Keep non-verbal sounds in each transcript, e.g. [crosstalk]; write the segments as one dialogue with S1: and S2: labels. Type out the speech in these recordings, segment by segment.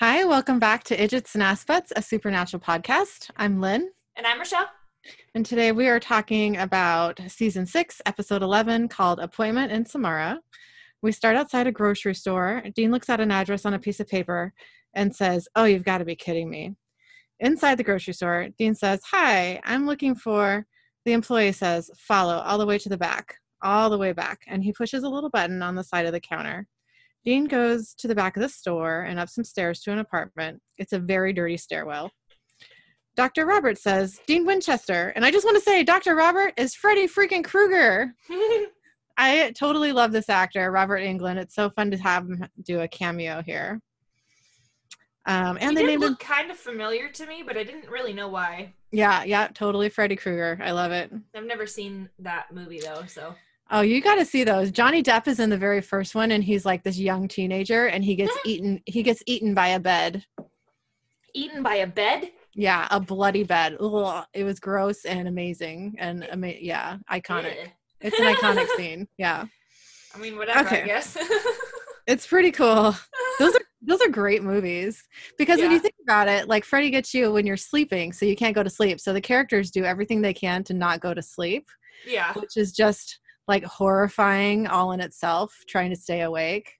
S1: Hi, welcome back to Idgits and Aspects, a supernatural podcast. I'm Lynn,
S2: And I'm Rochelle.
S1: and today we are talking about season six, episode 11, called Appointment in Samarra. We start outside a grocery store. Dean looks at an address on a piece of paper and says, Oh, you've got to be kidding me. Inside the grocery store, Dean says, Hi, I'm looking for. The employee says, Follow all the way to the back, all the way back. And he pushes a little button on the side of the counter. Dean goes to the back of the store and up some stairs to an apartment. It's a very dirty stairwell. Dr. Robert says, Dean Winchester. And I just want to say, Dr. Robert is Freddy freaking Krueger. [laughs] I totally love this actor, Robert Englund. It's so fun to have him do a cameo here. Um, and
S2: he
S1: they
S2: did
S1: named him,
S2: look kind of familiar to me, but I didn't really know why.
S1: yeah, yeah, totally Freddy Krueger. I love it.
S2: I've never seen that movie though, so
S1: Oh, you got to see those. Johnny Depp is in the very first one, and he's like this young teenager, and he gets [gasps] eaten. He gets eaten by a bed.
S2: eaten by a bed.
S1: Yeah, a bloody bed. Ugh, it was gross and amazing, and ama- yeah, iconic.
S2: Ugh.
S1: It's an iconic [laughs] scene. Yeah,
S2: I mean, whatever.
S1: Okay.
S2: I guess. [laughs]
S1: it's pretty cool. Those are those are great movies because when you think about it, like Freddy gets you when you're sleeping, so you can't go to sleep. So the characters do everything they can to not go to sleep,
S2: yeah.
S1: which is just like horrifying all in itself. Trying to stay awake.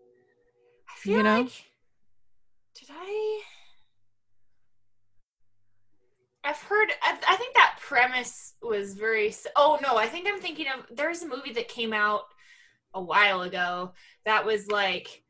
S1: You know?
S2: like did I? I've heard. I, I think that premise was very. Oh no, I think I'm thinking of. There's a movie that came out a while ago that was like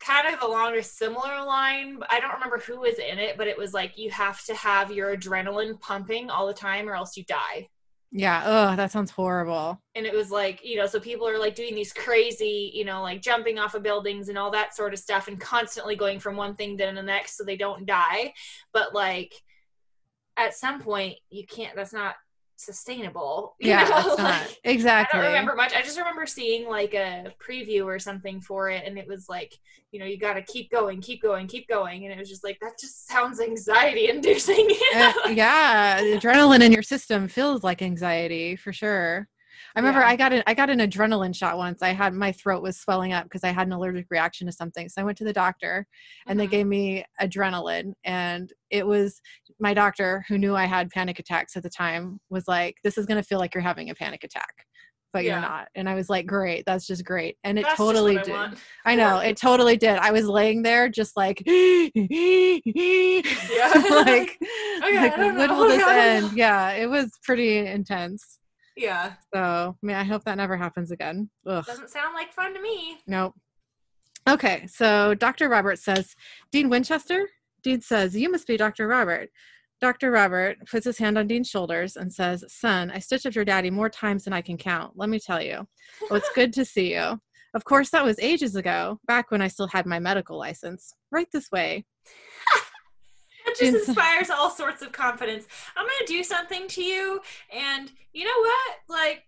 S2: kind of along a similar line. I don't remember who was in it, but it was like you have to have your adrenaline pumping all the time, or else you die.
S1: Yeah. Oh, that sounds horrible.
S2: and it was like you know so people are like doing these crazy you know like jumping off of buildings and all that sort of stuff and constantly going from one thing to the next so they don't die but like at some point you can't that's not sustainable you
S1: Yeah,
S2: know?
S1: it's not
S2: Like, [laughs]
S1: exactly.
S2: I don't remember much. I just remember seeing like a preview or something for it, and it was like, you know, you got to keep going, keep going, keep going, and it was just like that. Just sounds anxiety inducing. [laughs]
S1: Uh, yeah, adrenaline in your system feels like anxiety for sure. I remember
S2: Yeah.
S1: I got an I got an adrenaline shot once. I had my throat was swelling up because I had an allergic reaction to something. So I went to the doctor and they
S2: Mhm.
S1: gave me adrenaline and it was my doctor who knew I had panic attacks at the time was like this is going to feel like you're having a panic attack. But
S2: Yeah.
S1: you're not. And I was like, great, that's just great. And it
S2: That's
S1: totally
S2: I
S1: did.
S2: want.
S1: I know, it totally did. I was laying there just like [laughs] like, [laughs]
S2: Okay,
S1: like
S2: I
S1: when will this
S2: I
S1: end? Yeah, it was pretty intense.
S2: Yeah,
S1: So, I mean, I hope that never happens again. Ugh,
S2: doesn't sound like fun to me.
S1: nope. Okay, so Dr. Robert says, Dean Winchester? Dean says, You must be Dr. Robert. Dr. Robert puts his hand on Dean's shoulders and says, Son, I stitched up your daddy more times than I can count. Let me tell you. Well, it's good to see you. Of course, that was ages ago, back when I still had my medical license. Right this way. [laughs]
S2: Just
S1: Ins-
S2: inspires all sorts of confidence. I'm gonna do something to you, and you know what? Like,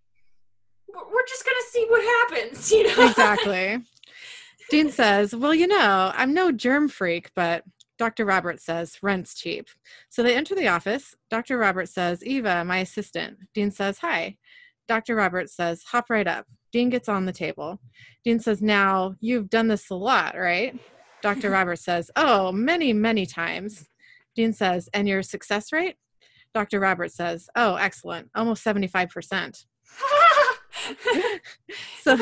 S2: we're just gonna see what happens. [laughs] You know?
S1: exactly. Dean says, Well, you know, I'm no germ freak, but Dr. Robert says, Rent's cheap. So they enter the office. Dr. Robert says, Eva, my assistant. Dean says, Hi. Dr. Robert says, Hop right up. Dean gets on the table. Dean says, Now, you've done this a lot, right? Dr. [laughs] Robert says, Oh, many, many times. Dean says, And your success rate? Dr. Robert says, Oh, excellent. Almost 75%. [laughs] So.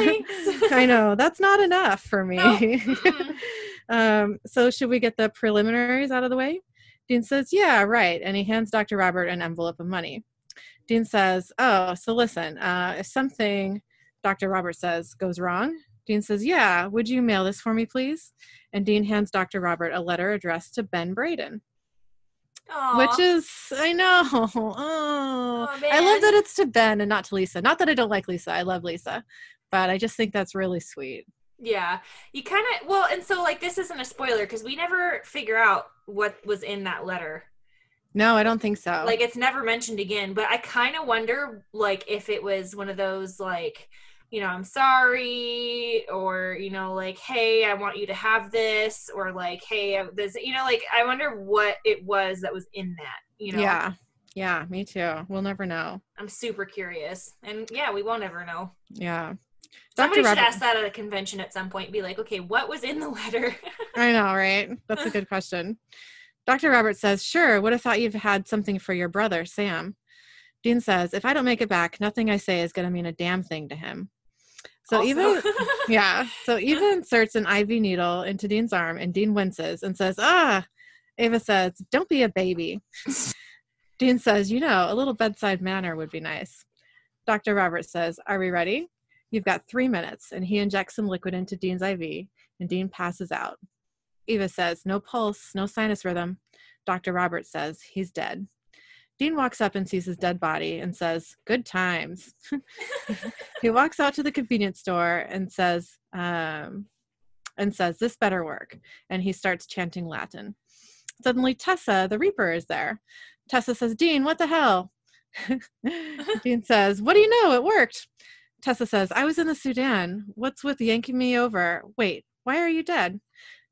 S1: I know that's not enough for me.
S2: No. [laughs]
S1: Um, so should we get the preliminaries out of the way? Dean says, "Yeah, right," and he hands Dr. Robert an envelope of money. Dean says, "Oh, so listen, uh, if something," Dr. Robert says, "goes wrong," Dean says, "Yeah, would you mail this for me, please?" And Dean hands Dr. Robert a letter addressed to Ben Braden,
S2: Aw.
S1: which is I know. [laughs] Oh,
S2: Aw,
S1: I love that it's to Ben and not to Lisa. Not that I don't like Lisa. I love Lisa, but I just think that's really sweet.
S2: yeah, you kind of well, and so like this isn't a spoiler because we never figure out what was in that letter.
S1: No, I don't think so.
S2: Like it's never mentioned again. But I kind of wonder like if it was one of those like you know, I'm sorry, or, you know, like, hey, I want you to have this, or like, hey, this, you know, like, I wonder what it was that was in that, you know?
S1: Yeah. Yeah, me too. We'll never know.
S2: I'm super curious. And yeah, we won't ever know.
S1: Yeah.
S2: Somebody
S1: Dr.
S2: should
S1: Robert-
S2: ask that at a convention at some point. Be like, okay, what was in the letter? [laughs]
S1: I know, right? That's a good question. Dr. Roberts says, Sure, would have thought you've had something for your brother, Sam. Dean says, If I don't make it back, nothing I say is going to mean a damn thing to him. So
S2: Also-
S1: Eva, [laughs] yeah, so Eva inserts an IV needle into Dean's arm, and Dean winces and says, Ah, Ava says, Don't be a baby. [laughs] Dean says, You know, a little bedside manner would be nice. Dr. Roberts says, Are we ready? You've got three minutes. And he injects some liquid into Dean's IV, and Dean passes out. Eva says, No pulse, no sinus rhythm. Dr. Roberts says, He's dead. Dean walks up and sees his dead body and says, Good times. [laughs] he walks out to the convenience store and says, um, and says, This better work. And he starts chanting Latin. Suddenly, Tessa, the Reaper, is there. Tessa says, Dean, what the hell? [laughs] Dean says, What do you know? It worked. Tessa says, I was in the Sudan. What's with yanking me over? Wait, why are you dead?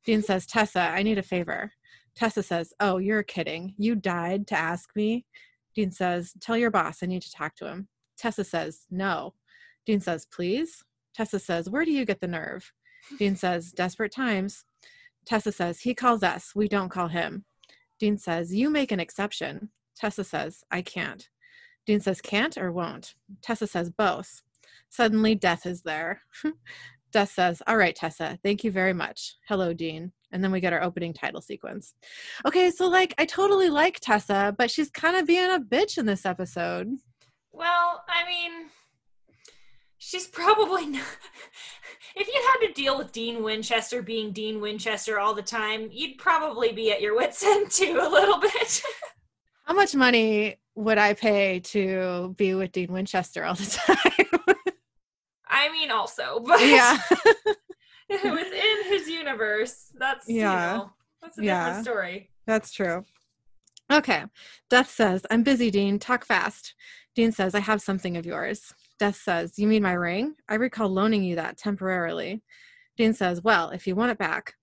S1: Dean says, Tessa, I need a favor. Tessa says, Oh, you're kidding. You died to ask me? Dean says, Tell your boss. I need to talk to him. Tessa says, No. Dean says, Please? Tessa says, Where do you get the nerve? Dean says, Desperate times. Tessa says, He calls us. We don't call him. Dean says, You make an exception. Tessa says, I can't. Dean says, Can't or won't? Tessa says, Both. Suddenly, Death is there. [laughs] Death says, All right, Tessa, thank you very much. Hello, Dean. And then we get our opening title sequence. Okay, so like, I totally like Tessa, but she's kind of being a bitch in this episode.
S2: well, I mean, she's probably not. [laughs] If you had to deal with Dean Winchester being Dean Winchester all the time, you'd probably be at your wits' end too, a little bit. [laughs]
S1: How much money would I pay to be with Dean Winchester all the [laughs] time?
S2: I mean, also, but
S1: yeah. [laughs] [laughs]
S2: within his universe, that's
S1: Yeah.
S2: you know, that's a
S1: Yeah.
S2: different story.
S1: That's true. Okay. Death says, I'm busy, Dean. Talk fast. Dean says, I have something of yours. Death says, You mean my ring? I recall loaning you that temporarily. Dean says, Well, if you want it back.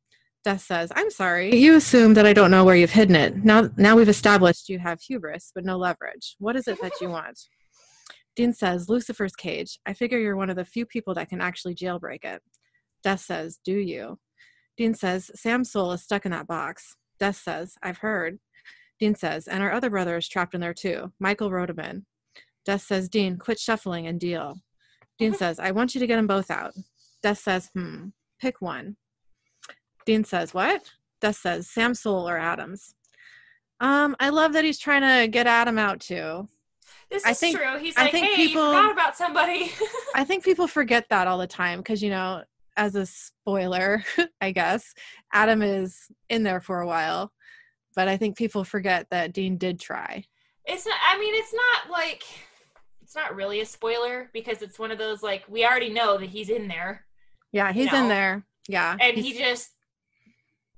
S1: Death says, I'm sorry. You assume that I don't know where you've hidden it. Now now we've established you have hubris, but no leverage. What is it that you [laughs] want? Dean says, Lucifer's cage. I figure you're one of the few people that can actually jailbreak it. Death says, Do you? Dean says, Sam's soul is stuck in that box. Death says, I've heard. Dean says, and our other brother is trapped in there too. Michael wrote him in. Death says, Dean, quit shuffling and deal. Dean says, I want you to get them both out. Death says, hmm, pick one. Dean says, what? Death says, Sam Soul or Adams. Um, I love that he's trying to get Adam out too.
S2: This
S1: I
S2: is
S1: think-
S2: true. He's
S1: I
S2: like,
S1: think
S2: hey,
S1: people-
S2: you forgot about somebody. [laughs]
S1: I think people forget that all the time because, you know, as a spoiler, [laughs] I guess, Adam is in there for a while. But I think people forget that Dean did try.
S2: it's not. I mean, it's not like it's not really a spoiler because it's one of those like we already know that he's in there
S1: Yeah, he's
S2: No.
S1: in there. Yeah.
S2: and
S1: he's-
S2: he just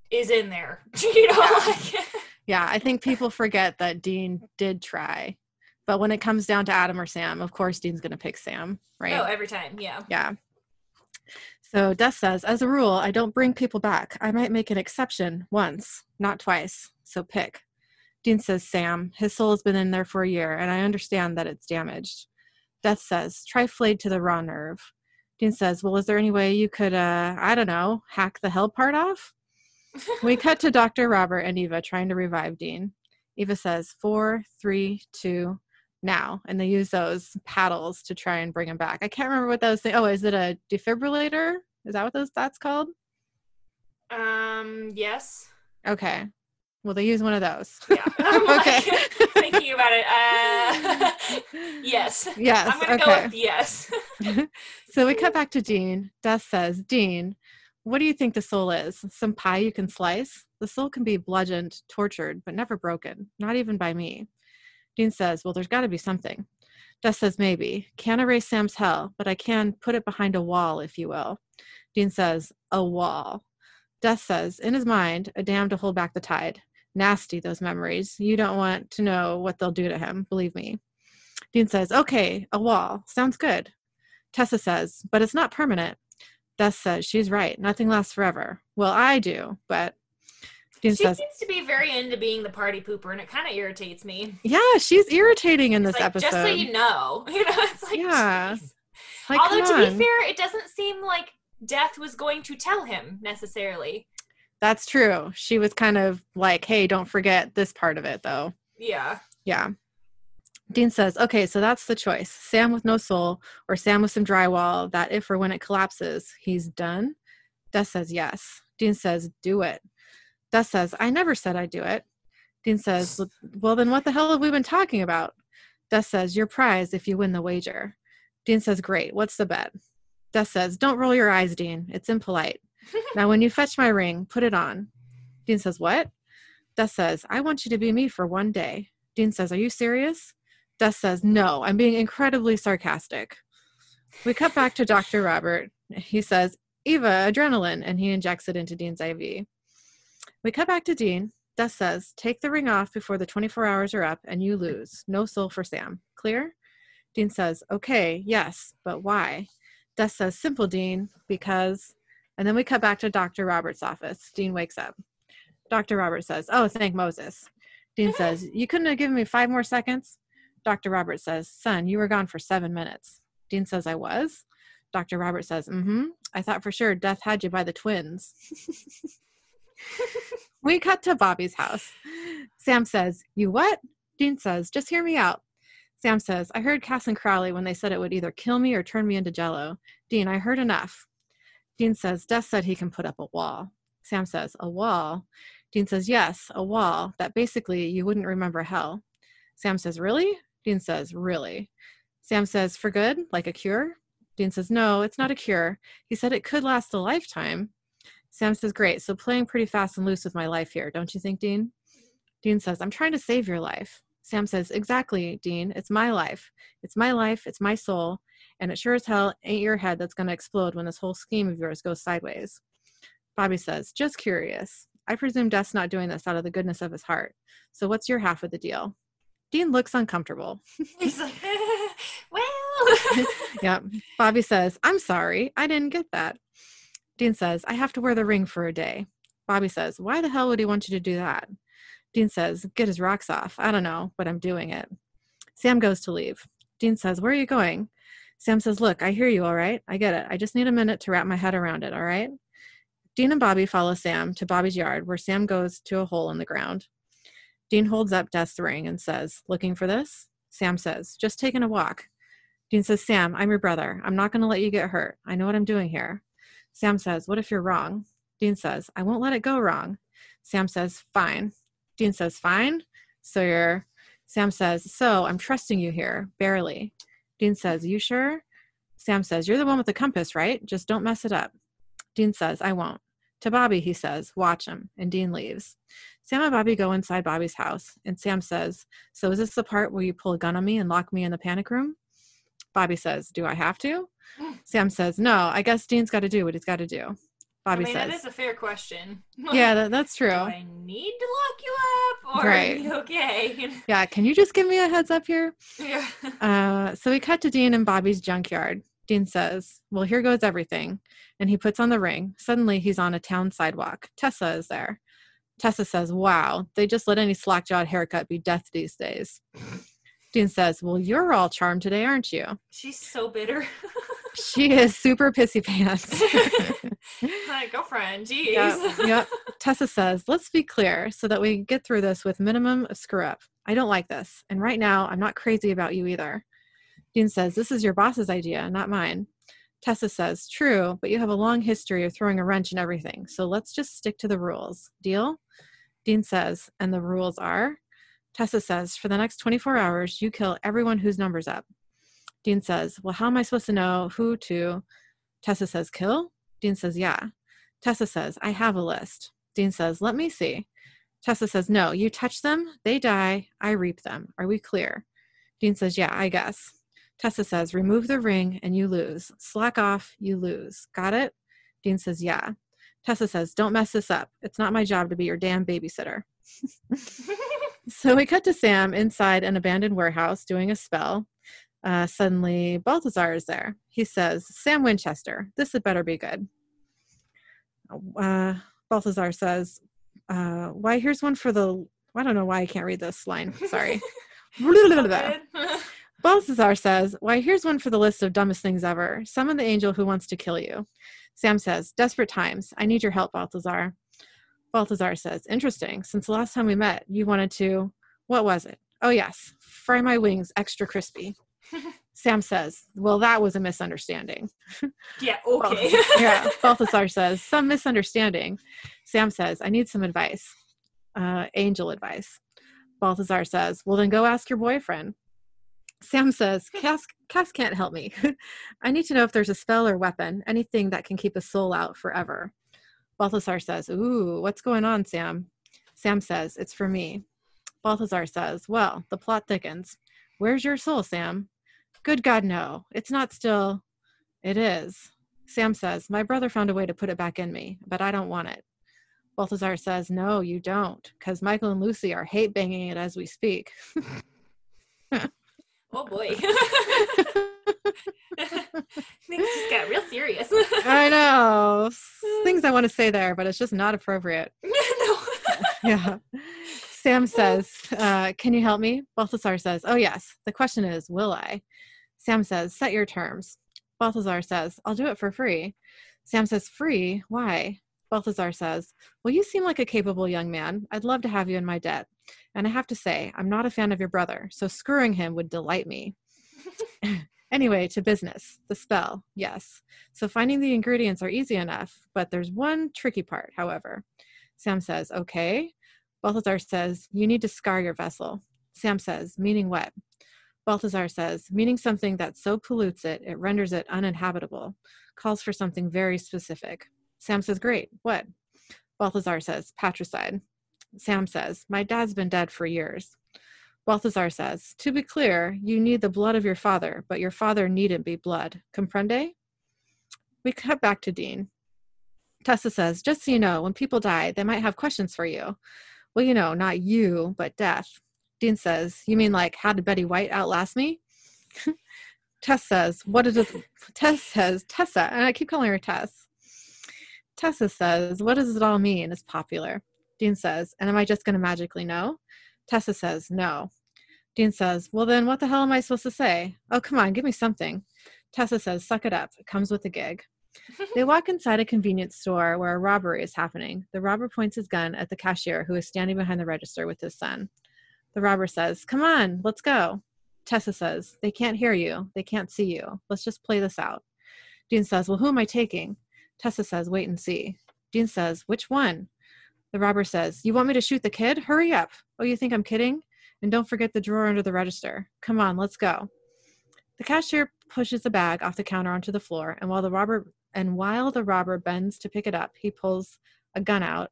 S2: is in there. [laughs] you know,
S1: Yeah.
S2: like [laughs]
S1: Yeah, I think people forget that Dean did try. But when it comes down to Adam or Sam, of course Dean's going to pick Sam, right?
S2: oh, every time, yeah.
S1: Yeah. So Death says, as a rule, I don't bring people back. I might make an exception once, not twice. So pick. Dean says, Sam, his soul has been in there for a year, and I understand that it's damaged. Death says, try flayed to the raw nerve. Dean says, well, is there any way you could, uh, I don't know, hack the hell part off? we [laughs] cut to Dr. Robert and Eva trying to revive Dean. Eva says, four, three, two, now. And they use those paddles to try and bring him back. I can't remember what those things. Oh, is it a defibrillator? Is that what those that's called?
S2: Um. Yes.
S1: Okay. Well, they use one of those.
S2: Yeah. [laughs]
S1: Okay. [laughs]
S2: thinking about it. Uh, [laughs] yes.
S1: Yes.
S2: I'm gonna
S1: okay.
S2: go with yes.
S1: so we cut back to Dean. Death says, Dean, what do you think the soul is? Some pie you can slice? The soul can be bludgeoned, tortured, but never broken, not even by me. Dean says, Well, there's got to be something. Death says, Maybe. Can't erase Sam's hell, but I can put it behind a wall, if you will. Dean says, A wall. Death says, In his mind, a dam to hold back the tide. Nasty, those memories. You don't want to know what they'll do to him, believe me. Dean says, Okay, a wall. Sounds good. Tessa says, But it's not permanent. Death says, She's right. Nothing lasts forever. Well, I do, but
S2: she
S1: says,
S2: seems to be very into being the party pooper, and it kind of irritates me.
S1: Yeah, she's irritating in this
S2: like,
S1: episode.
S2: Just so you know, [laughs] you know, it's like,
S1: Yeah. Like,
S2: Although to be fair, it doesn't seem like Death was going to tell him necessarily.
S1: That's true. She was kind of like, hey, don't forget this part of it, though.
S2: Yeah.
S1: Yeah. Dean says, okay, so that's the choice Sam with no soul or Sam with some drywall that if or when it collapses, he's done. Death says, yes. Dean says, do it. Des says, I never said I'd do it. Dean says, [sighs] "Well- then what the hell have we been talking about? Des says, your prize if you win the wager. Dean says, great. What's the bet? Des says, don't roll your eyes, Dean. It's impolite. [laughs] now, when you fetch my ring, put it on. Dean says, what? Des says, I want you to be me for one day. Dean says, Are you serious? Des says, No, I'm being incredibly sarcastic. We cut back to Dr. Robert. He says, Eva, adrenaline, and he injects it into Dean's IV. We cut back to Dean. Des says, Take the ring off before the 24 hours are up and you lose. No soul for Sam. Clear? Dean says, Okay, yes, but why? Des says, Simple, Dean, because. And then we cut back to Dr. Robert's office. Dean wakes up. Dr. Robert says, Oh, thank Moses. Dean [laughs] says, You couldn't have given me five more seconds? Dr. Robert says, Son, you were gone for seven minutes. Dean says, I was. Dr. Robert says, Mm hmm. I thought for sure death had you by the twins. [laughs] we cut to Bobby's house. Sam says, You what? Dean says, Just hear me out. Sam says, I heard Cass and Crowley when they said it would either kill me or turn me into jello. Dean, I heard enough. Dean says, Death said he can put up a wall. Sam says, A wall? Dean says, Yes, a wall that basically you wouldn't remember hell. Sam says, Really? Dean says, Really? Sam says, For good? Like a cure? Dean says, No, it's not a cure. He said it could last a lifetime. Sam says, Great, so playing pretty fast and loose with my life here, don't you think, Dean? Dean says, I'm trying to save your life. Sam says, Exactly, Dean. It's my life. It's my life. It's my soul. And it sure as hell ain't your head that's going to explode when this whole scheme of yours goes sideways. Bobby says, Just curious. I presume Death's not doing this out of the goodness of his heart. So what's your half of the deal? Dean looks uncomfortable. [laughs]
S2: He's like, [laughs] well. [laughs]
S1: yeah. Bobby says, I'm sorry. I didn't get that. Dean says, I have to wear the ring for a day. Bobby says, Why the hell would he want you to do that? Dean says, Get his rocks off. I don't know, but I'm doing it. Sam goes to leave. Dean says, Where are you going? Sam says, Look, I hear you, all right? I get it. I just need a minute to wrap my head around it, all right? Dean and Bobby follow Sam to Bobby's yard where Sam goes to a hole in the ground. Dean holds up Death's ring and says, Looking for this? Sam says, Just taking a walk. Dean says, Sam, I'm your brother. I'm not going to let you get hurt. I know what I'm doing here. Sam says, What if you're wrong? Dean says, I won't let it go wrong. Sam says, Fine. Dean says, Fine. So you're. Sam says, So I'm trusting you here, barely. Dean says, You sure? Sam says, You're the one with the compass, right? Just don't mess it up. Dean says, I won't. To Bobby, he says, Watch him. And Dean leaves. Sam and Bobby go inside Bobby's house, and Sam says, So is this the part where you pull a gun on me and lock me in the panic room? Bobby says, Do I have to? Sam says, No, I guess Dean's got to do what he's got to do.
S2: I
S1: Bobby
S2: mean,
S1: says, That
S2: is a fair question. [laughs]
S1: Yeah, that, that's true.
S2: Do I need to lock you up? [laughs] Or
S1: Right.
S2: are you okay? [laughs]
S1: Yeah, can you just give me a heads up here?
S2: yeah.
S1: Uh, so we cut to Dean and Bobby's junkyard. Dean says, Well, here goes everything. And he puts on the ring. Suddenly, he's on a town sidewalk. Tessa is there. Tessa says, Wow, they just let any slack jawed haircut be death these days. Dean says, Well, you're all charmed today, aren't you?
S2: She's so bitter.
S1: She is super pissy pants. [laughs]
S2: My girlfriend, jeez.
S1: yep, yep. Tessa says, Let's be clear so that we get through this with minimum of screw up. I don't like this. And right now, I'm not crazy about you either. Dean says, This is your boss's idea, not mine. Tessa says, True, but you have a long history of throwing a wrench in everything. So let's just stick to the rules. Deal? Dean says, And the rules are? Tessa says, For the next 24 hours, you kill everyone whose number's up. Dean says, Well, how am I supposed to know who to? Tessa says, Kill? Dean says, Yeah. Tessa says, I have a list. Dean says, Let me see. Tessa says, No, you touch them, they die, I reap them. Are we clear? Dean says, Yeah, I guess. Tessa says, Remove the ring and you lose. Slack off, you lose. Got it? Dean says, Yeah. Tessa says, Don't mess this up. It's not my job to be your damn babysitter. [laughs] So we cut to Sam inside an abandoned warehouse doing a spell. Uh, suddenly, Balthazar is there. He says, Sam Winchester, this had better be good. Uh, Balthazar says, uh, Why, here's one for the. I don't know why I can't read this line. Sorry. [laughs] [laughs] Balthazar says, Why, here's one for the list of dumbest things ever. Summon the angel who wants to kill you. Sam says, Desperate times. I need your help, Balthazar. Balthazar says, Interesting. Since the last time we met, you wanted to. What was it? Oh, yes. Fry my wings extra crispy. [laughs] Sam says, Well, that was a misunderstanding.
S2: Yeah, [laughs] okay.
S1: yeah. Balthazar says, Some misunderstanding. Sam says, I need some advice. Uh, angel advice. Balthazar says, Well, then go ask your boyfriend. Sam says, [laughs] Cass, Cass can't help me. I need to know if there's a spell or weapon, anything that can keep a soul out forever. Balthazar says, Ooh, what's going on, Sam? Sam says, It's for me. Balthazar says, Well, the plot thickens. Where's your soul, Sam? Good God, no. It's not still. It is. Sam says, My brother found a way to put it back in me, but I don't want it. Balthazar says, No, you don't, because Michael and Lucy are hate banging it as we speak. [laughs]
S2: oh boy. [laughs] Things just got real serious.
S1: I know. [laughs] Things I want to say there, but it's just not appropriate. [laughs]
S2: no.
S1: Yeah. Sam says, uh, Can you help me? Balthazar says, Oh, yes. The question is, Will I? Sam says, Set your terms. Balthazar says, I'll do it for free. Sam says, Free? Why? Balthazar says, Well, you seem like a capable young man. I'd love to have you in my debt. And I have to say, I'm not a fan of your brother, so screwing him would delight me. [laughs] anyway, to business. The spell, yes. So finding the ingredients are easy enough, but there's one tricky part, however. Sam says, Okay. Balthazar says, You need to scar your vessel. Sam says, Meaning what? Balthazar says, Meaning something that so pollutes it, it renders it uninhabitable. Calls for something very specific. Sam says, Great. What? Balthazar says, Patricide. Sam says, My dad's been dead for years. Balthazar says, To be clear, you need the blood of your father, but your father needn't be blood. Comprende? We cut back to Dean. Tessa says, Just so you know, when people die, they might have questions for you. Well, you know, not you, but death. Dean says, You mean like, how did Betty White outlast me? [laughs] Tess says, What is it? [laughs] Tess says, Tessa, and I keep calling her Tess. Tessa says, What does it all mean? It's popular. Dean says, And am I just going to magically know? Tessa says, No. Dean says, Well, then what the hell am I supposed to say? Oh, come on, give me something. Tessa says, Suck it up. It comes with a gig. [laughs] they walk inside a convenience store where a robbery is happening. The robber points his gun at the cashier who is standing behind the register with his son. The robber says, Come on, let's go. Tessa says, They can't hear you. They can't see you. Let's just play this out. Dean says, Well, who am I taking? Tessa says, Wait and see. Dean says, Which one? The robber says, You want me to shoot the kid? Hurry up. Oh, you think I'm kidding? And don't forget the drawer under the register. Come on, let's go. The cashier pushes the bag off the counter onto the floor, and while the robber and while the robber bends to pick it up, he pulls a gun out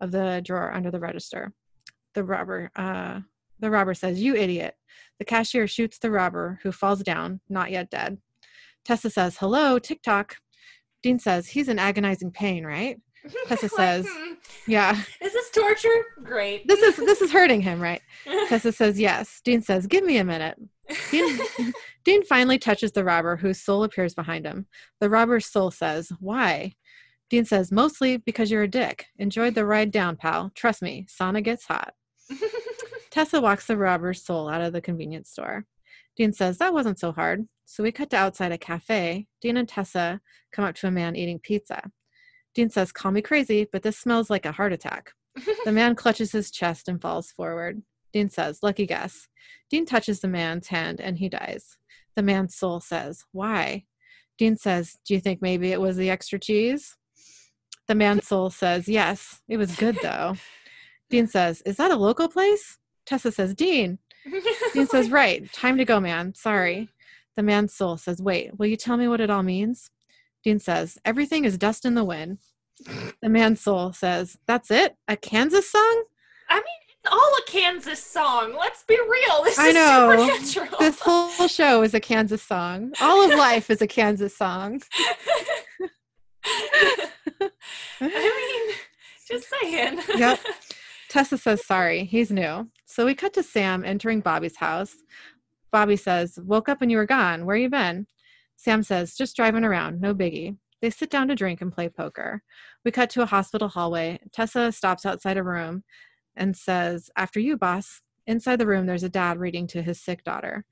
S1: of the drawer under the register. The robber, uh, the robber says, "You idiot!" The cashier shoots the robber, who falls down, not yet dead. Tessa says, "Hello, TikTok." Dean says, "He's in agonizing pain, right?" [laughs] Tessa says,
S2: hmm,
S1: "Yeah."
S2: Is this torture? Great.
S1: This is this is hurting him, right? [laughs] Tessa says, "Yes." Dean says, "Give me a minute." Dean, [laughs] Dean finally touches the robber, whose soul appears behind him. The robber's soul says, Why? Dean says, Mostly because you're a dick. Enjoyed the ride down, pal. Trust me, sauna gets hot. Tessa walks the robber's soul out of the convenience store. Dean says, That wasn't so hard. So we cut to outside a cafe. Dean and Tessa come up to a man eating pizza. Dean says, Call me crazy, but this smells like a heart attack. The [laughs] man clutches his chest and falls forward. Dean says, Lucky guess. Dean touches the man's hand and he dies. The man's soul says, Why? Dean says, Do you think maybe it was the extra cheese? The man's soul says, Yes, it was good though. [laughs] Dean says, Is that a local place? Tessa says, Dean. Dean says, [laughs] Right, time to go, man. Sorry. The man's soul says, Wait, will you tell me what it all means? Dean says, Everything is dust in the wind. The man's soul says, That's it? A Kansas song?
S2: I mean, it's all a Kansas song. Let's be real. This
S1: I
S2: is
S1: know.
S2: supernatural.
S1: This whole show is a Kansas song. All of life is a Kansas song. [laughs]
S2: I mean, just saying.
S1: Yep. [laughs] Tessa says sorry. He's new. So we cut to Sam entering Bobby's house. Bobby says, Woke up and you were gone. Where you been? Sam says, Just driving around. No biggie. They sit down to drink and play poker. We cut to a hospital hallway. Tessa stops outside a room and says, After you, boss. Inside the room, there's a dad reading to his sick daughter.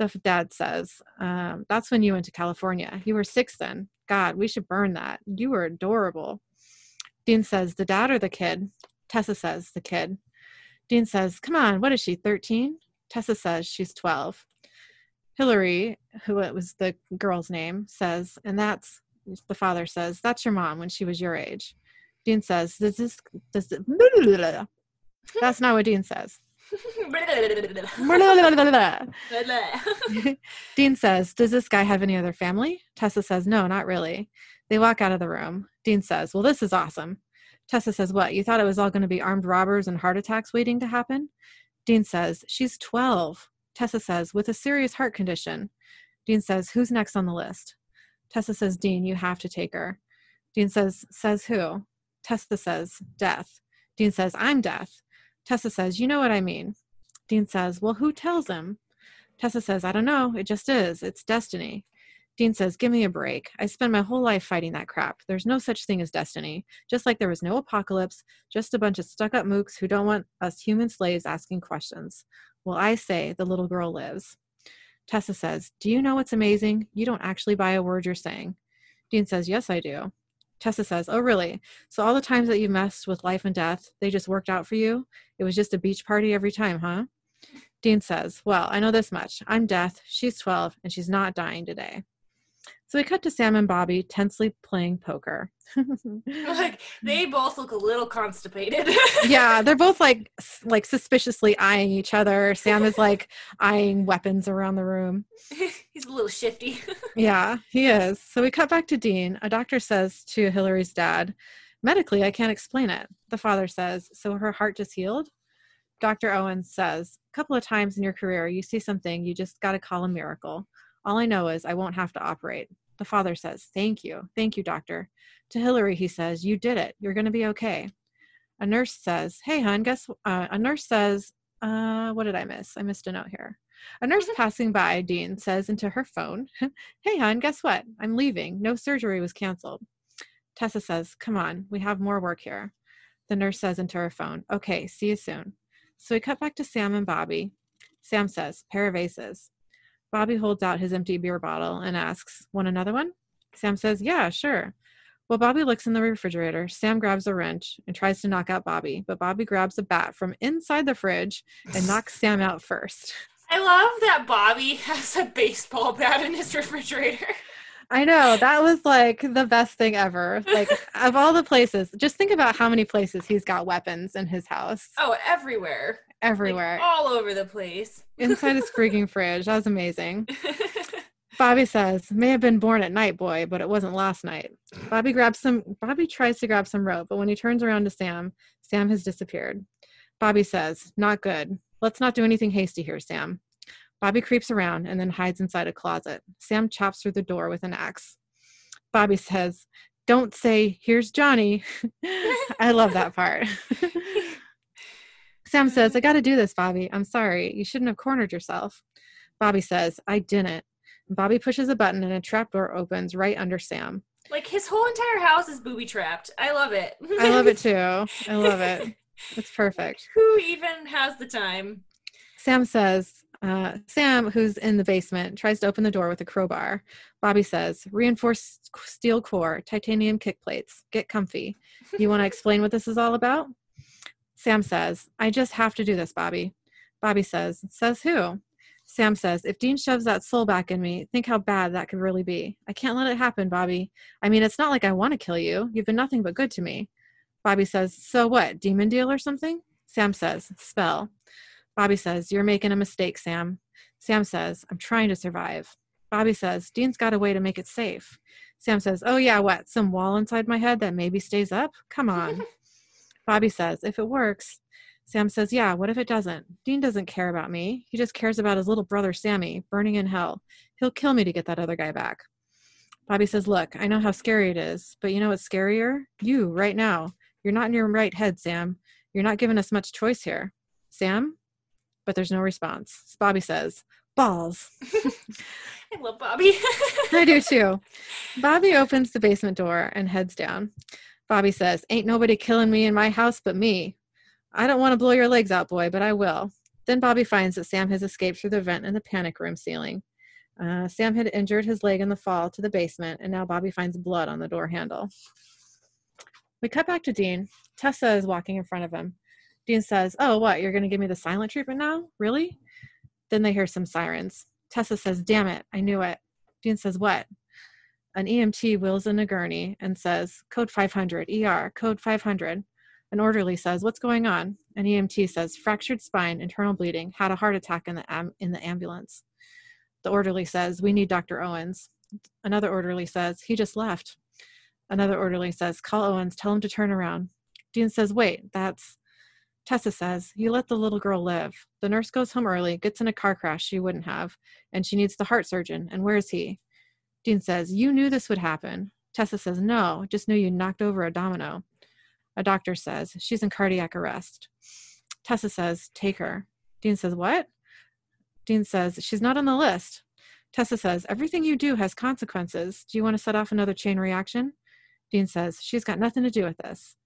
S1: The dad says, um, That's when you went to California. You were six then. God, we should burn that. You were adorable. Dean says, The dad or the kid? Tessa says, The kid. Dean says, Come on, what is she, 13? Tessa says, She's 12. Hillary, who it was the girl's name, says, And that's, the father says, That's your mom when she was your age. Dean says, Does this, does it, [laughs] that's not what Dean says. [laughs] Dean says, Does this guy have any other family? Tessa says, No, not really. They walk out of the room. Dean says, Well, this is awesome. Tessa says, What? You thought it was all going to be armed robbers and heart attacks waiting to happen? Dean says, She's 12. Tessa says, With a serious heart condition. Dean says, Who's next on the list? Tessa says, Dean, you have to take her. Dean says, Says who? Tessa says, Death. Dean says, I'm death. Tessa says, You know what I mean. Dean says, Well, who tells him? Tessa says, I don't know. It just is. It's destiny. Dean says, Give me a break. I spend my whole life fighting that crap. There's no such thing as destiny. Just like there was no apocalypse, just a bunch of stuck up mooks who don't want us human slaves asking questions. Well, I say the little girl lives. Tessa says, Do you know what's amazing? You don't actually buy a word you're saying. Dean says, Yes, I do. Tessa says, Oh, really? So all the times that you messed with life and death, they just worked out for you? It was just a beach party every time, huh? Dean says, Well, I know this much. I'm death. She's 12, and she's not dying today. So we cut to Sam and Bobby tensely playing poker. [laughs]
S2: like they both look a little constipated. [laughs]
S1: yeah, they're both like like suspiciously eyeing each other. Sam is like eyeing weapons around the room. [laughs]
S2: He's a little shifty.
S1: Yeah, he is. So we cut back to Dean. A doctor says to Hillary's dad, Medically, I can't explain it. The father says, So her heart just healed? Dr. Owens says, A couple of times in your career, you see something, you just got to call a miracle. All I know is I won't have to operate. The father says, Thank you. Thank you, doctor. To Hillary, he says, You did it. You're going to be okay. A nurse says, Hey, hon, guess, uh, a nurse says, uh, What did I miss? I missed a note here. A nurse passing by, Dean says into her phone, [laughs] Hey, hon, guess what? I'm leaving. No surgery was canceled. Tessa says, Come on, we have more work here. The nurse says into her phone, Okay, see you soon. So we cut back to Sam and Bobby. Sam says, Pair of aces. Bobby holds out his empty beer bottle and asks, Want another one? Sam says, Yeah, sure. While Bobby looks in the refrigerator, Sam grabs a wrench and tries to knock out Bobby, but Bobby grabs a bat from inside the fridge and knocks Sam out first.
S2: I love that Bobby has a baseball bat in his refrigerator.
S1: I know that was like the best thing ever. Like of all the places, just think about how many places he's got weapons in his house.
S2: Oh, everywhere. Like,
S1: Everywhere.
S2: all over the place.
S1: Inside his freaking [laughs] fridge. That was amazing. [laughs] Bobby says, may have been born at night, boy, but it wasn't last night. Bobby grabs some Bobby tries to grab some rope, but when he turns around to Sam, Sam has disappeared. Bobby says, Not good. Let's not do anything hasty here, Sam. Bobby creeps around and then hides inside a closet. Sam chops through the door with an axe. Bobby says, Don't say, here's Johnny. [laughs] I love that part. Sam says, I got to do this, Bobby. I'm sorry. You shouldn't have cornered yourself. Bobby says, I didn't. Bobby pushes a button and a trapdoor opens right under Sam.
S2: like his whole entire house is booby trapped. I love it.
S1: I love it too. I love it. [laughs] It's perfect.
S2: Who even has the time?
S1: Sam says, uh, Sam, who's in the basement, tries to open the door with a crowbar. Bobby says, reinforced steel core, titanium kick plates. Get comfy. You want to [laughs] explain what this is all about? Sam says, I just have to do this, Bobby. Bobby says, Says who? Sam says, If Dean shoves that soul back in me, think how bad that could really be. I can't let it happen, Bobby. I mean, it's not like I want to kill you. You've been nothing but good to me. Bobby says, So what? Demon deal or something? Sam says, Spell. Bobby says, You're making a mistake, Sam. Sam says, I'm trying to survive. Bobby says, Dean's got a way to make it safe. Sam says, Oh, yeah, what? Some wall inside my head that maybe stays up? Come on. [laughs] Bobby says, If it works. Sam says, Yeah, what if it doesn't? Dean doesn't care about me. He just cares about his little brother, Sammy, burning in hell. He'll kill me to get that other guy back. Bobby says, Look, I know how scary it is, but you know what's scarier? You, right now. You're not in your right head, Sam. You're not giving us much choice here. Sam? But there's no response. Bobby says, Balls. [laughs]
S2: I love Bobby. [laughs]
S1: I do too. Bobby opens the basement door and heads down. Bobby says, Ain't nobody killing me in my house but me. I don't want to blow your legs out, boy, but I will. Then Bobby finds that Sam has escaped through the vent in the panic room ceiling. Uh, Sam had injured his leg in the fall to the basement, and now Bobby finds blood on the door handle. We cut back to Dean. Tessa is walking in front of him. Dean says, Oh, what? You're going to give me the silent treatment now? Really? Then they hear some sirens. Tessa says, Damn it, I knew it. Dean says, What? An EMT wheels in a gurney and says, Code 500, ER, code 500. An orderly says, What's going on? An EMT says, Fractured spine, internal bleeding, had a heart attack in the, am- in the ambulance. The orderly says, We need Dr. Owens. Another orderly says, He just left. Another orderly says, Call Owens, tell him to turn around. Dean says, Wait, that's. Tessa says, You let the little girl live. The nurse goes home early, gets in a car crash she wouldn't have, and she needs the heart surgeon. And where's he? Dean says, You knew this would happen. Tessa says, No, just knew you knocked over a domino. A doctor says, She's in cardiac arrest. Tessa says, Take her. Dean says, What? Dean says, She's not on the list. Tessa says, Everything you do has consequences. Do you want to set off another chain reaction? Dean says, She's got nothing to do with this.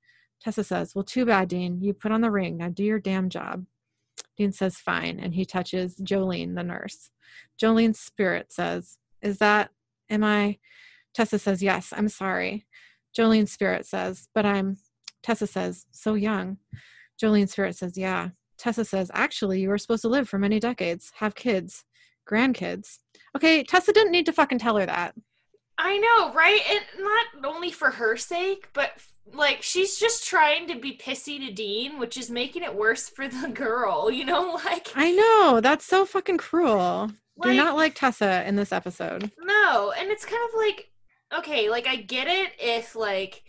S1: Tessa says, Well, too bad, Dean. You put on the ring. Now do your damn job. Dean says, Fine. And he touches Jolene, the nurse. Jolene's spirit says, Is that, am I? Tessa says, Yes, I'm sorry. Jolene spirit says, But I'm, Tessa says, So young. Jolene spirit says, Yeah. Tessa says, Actually, you were supposed to live for many decades, have kids, grandkids. Okay, Tessa didn't need to fucking tell her that.
S2: I know, right? And not only for her sake, but like she's just trying to be pissy to Dean, which is making it worse for the [laughs] girl, you know? [laughs] Like
S1: I know, that's so fucking cruel. Do
S2: Like-
S1: not like Tessa in this episode.
S2: No, and it's kind of like okay, like I get it if like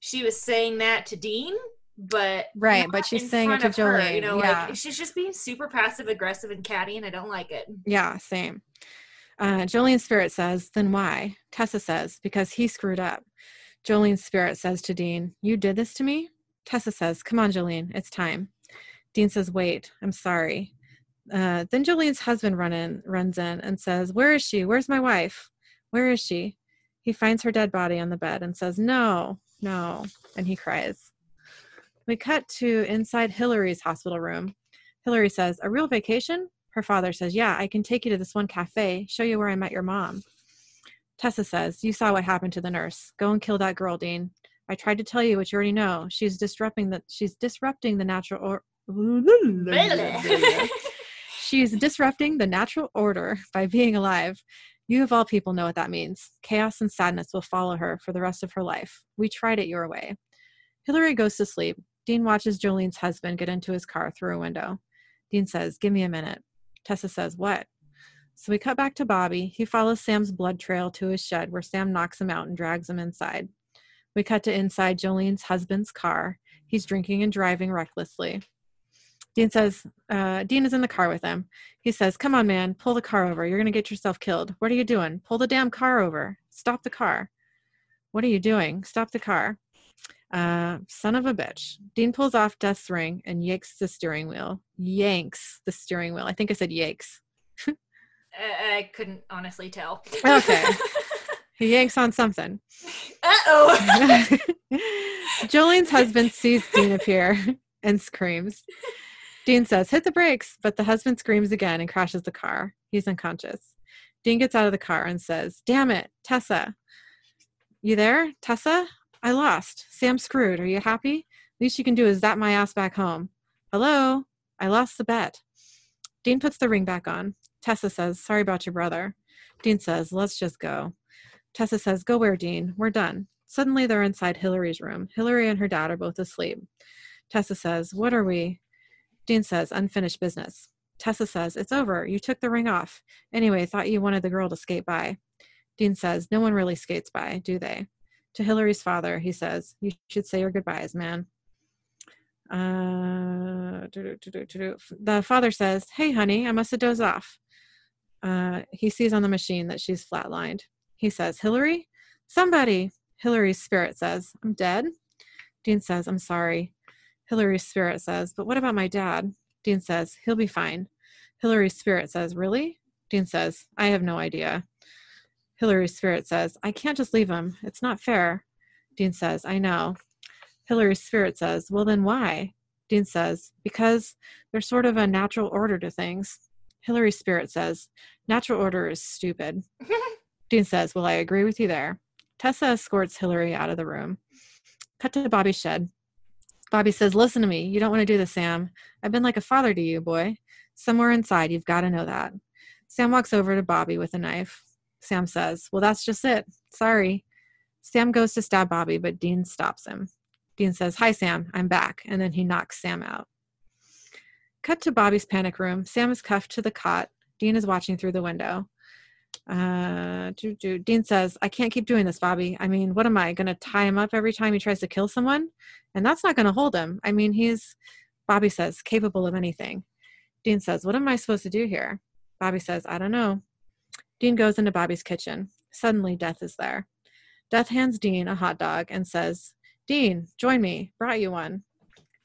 S2: she was saying that to Dean, but
S1: Right, but she's saying it to
S2: of her,
S1: Jolene,
S2: you know,
S1: yeah.
S2: like she's just being super passive aggressive and catty, and I don't like it.
S1: Yeah, same. Uh, Jolene's spirit says, Then why? Tessa says, Because he screwed up. Jolene's spirit says to Dean, You did this to me? Tessa says, Come on, Jolene, it's time. Dean says, Wait, I'm sorry. Uh, then Jolene's husband run in, runs in and says, Where is she? Where's my wife? Where is she? He finds her dead body on the bed and says, No, no. And he cries. We cut to inside Hillary's hospital room. Hillary says, A real vacation? Her father says, Yeah, I can take you to this one cafe, show you where I met your mom. Tessa says, You saw what happened to the nurse. Go and kill that girl, Dean. I tried to tell you what you already know. She's disrupting the she's disrupting the natural or [laughs] [laughs] She's disrupting the natural order by being alive. You of all people know what that means. Chaos and sadness will follow her for the rest of her life. We tried it your way. Hillary goes to sleep. Dean watches Jolene's husband get into his car through a window. Dean says, Give me a minute. Tessa says, What? So we cut back to Bobby. He follows Sam's blood trail to his shed where Sam knocks him out and drags him inside. We cut to inside Jolene's husband's car. He's drinking and driving recklessly. Dean says, uh, Dean is in the car with him. He says, Come on, man, pull the car over. You're going to get yourself killed. What are you doing? Pull the damn car over. Stop the car. What are you doing? Stop the car. Uh, son of a bitch. Dean pulls off Death's ring and yanks the steering wheel. Yanks the steering wheel. I think I said yanks.
S2: I, I couldn't honestly tell.
S1: Okay. [laughs] He yanks on something.
S2: uh oh. [laughs]
S1: Jolene's husband sees Dean appear and screams. Dean says, Hit the brakes, but the husband screams again and crashes the car. He's unconscious. Dean gets out of the car and says, Damn it, Tessa. You there, Tessa? I lost. Sam screwed. Are you happy? Least you can do is zap my ass back home. Hello? I lost the bet. Dean puts the ring back on. Tessa says, Sorry about your brother. Dean says, Let's just go. Tessa says, Go where, Dean? We're done. Suddenly they're inside Hillary's room. Hillary and her dad are both asleep. Tessa says, What are we? Dean says, Unfinished business. Tessa says, It's over. You took the ring off. Anyway, thought you wanted the girl to skate by. Dean says, No one really skates by, do they? To Hillary's father, he says, You should say your goodbyes, man. Uh, the father says, Hey, honey, I must have dozed off. Uh, he sees on the machine that she's flatlined. He says, Hillary? Somebody. Hillary's spirit says, I'm dead. Dean says, I'm sorry. Hillary's spirit says, But what about my dad? Dean says, He'll be fine. Hillary's spirit says, Really? Dean says, I have no idea. Hillary's spirit says, I can't just leave him. It's not fair. Dean says, I know. Hillary's spirit says, Well, then why? Dean says, Because there's sort of a natural order to things. Hillary's spirit says, Natural order is stupid. [laughs] Dean says, Well, I agree with you there. Tessa escorts Hillary out of the room. Cut to Bobby's shed. Bobby says, Listen to me. You don't want to do this, Sam. I've been like a father to you, boy. Somewhere inside, you've got to know that. Sam walks over to Bobby with a knife. Sam says, Well, that's just it. Sorry. Sam goes to stab Bobby, but Dean stops him. Dean says, Hi, Sam, I'm back. And then he knocks Sam out. Cut to Bobby's panic room. Sam is cuffed to the cot. Dean is watching through the window. Uh, Dean says, I can't keep doing this, Bobby. I mean, what am I going to tie him up every time he tries to kill someone? And that's not going to hold him. I mean, he's, Bobby says, capable of anything. Dean says, What am I supposed to do here? Bobby says, I don't know. Dean goes into Bobby's kitchen. Suddenly, Death is there. Death hands Dean a hot dog and says, Dean, join me. Brought you one.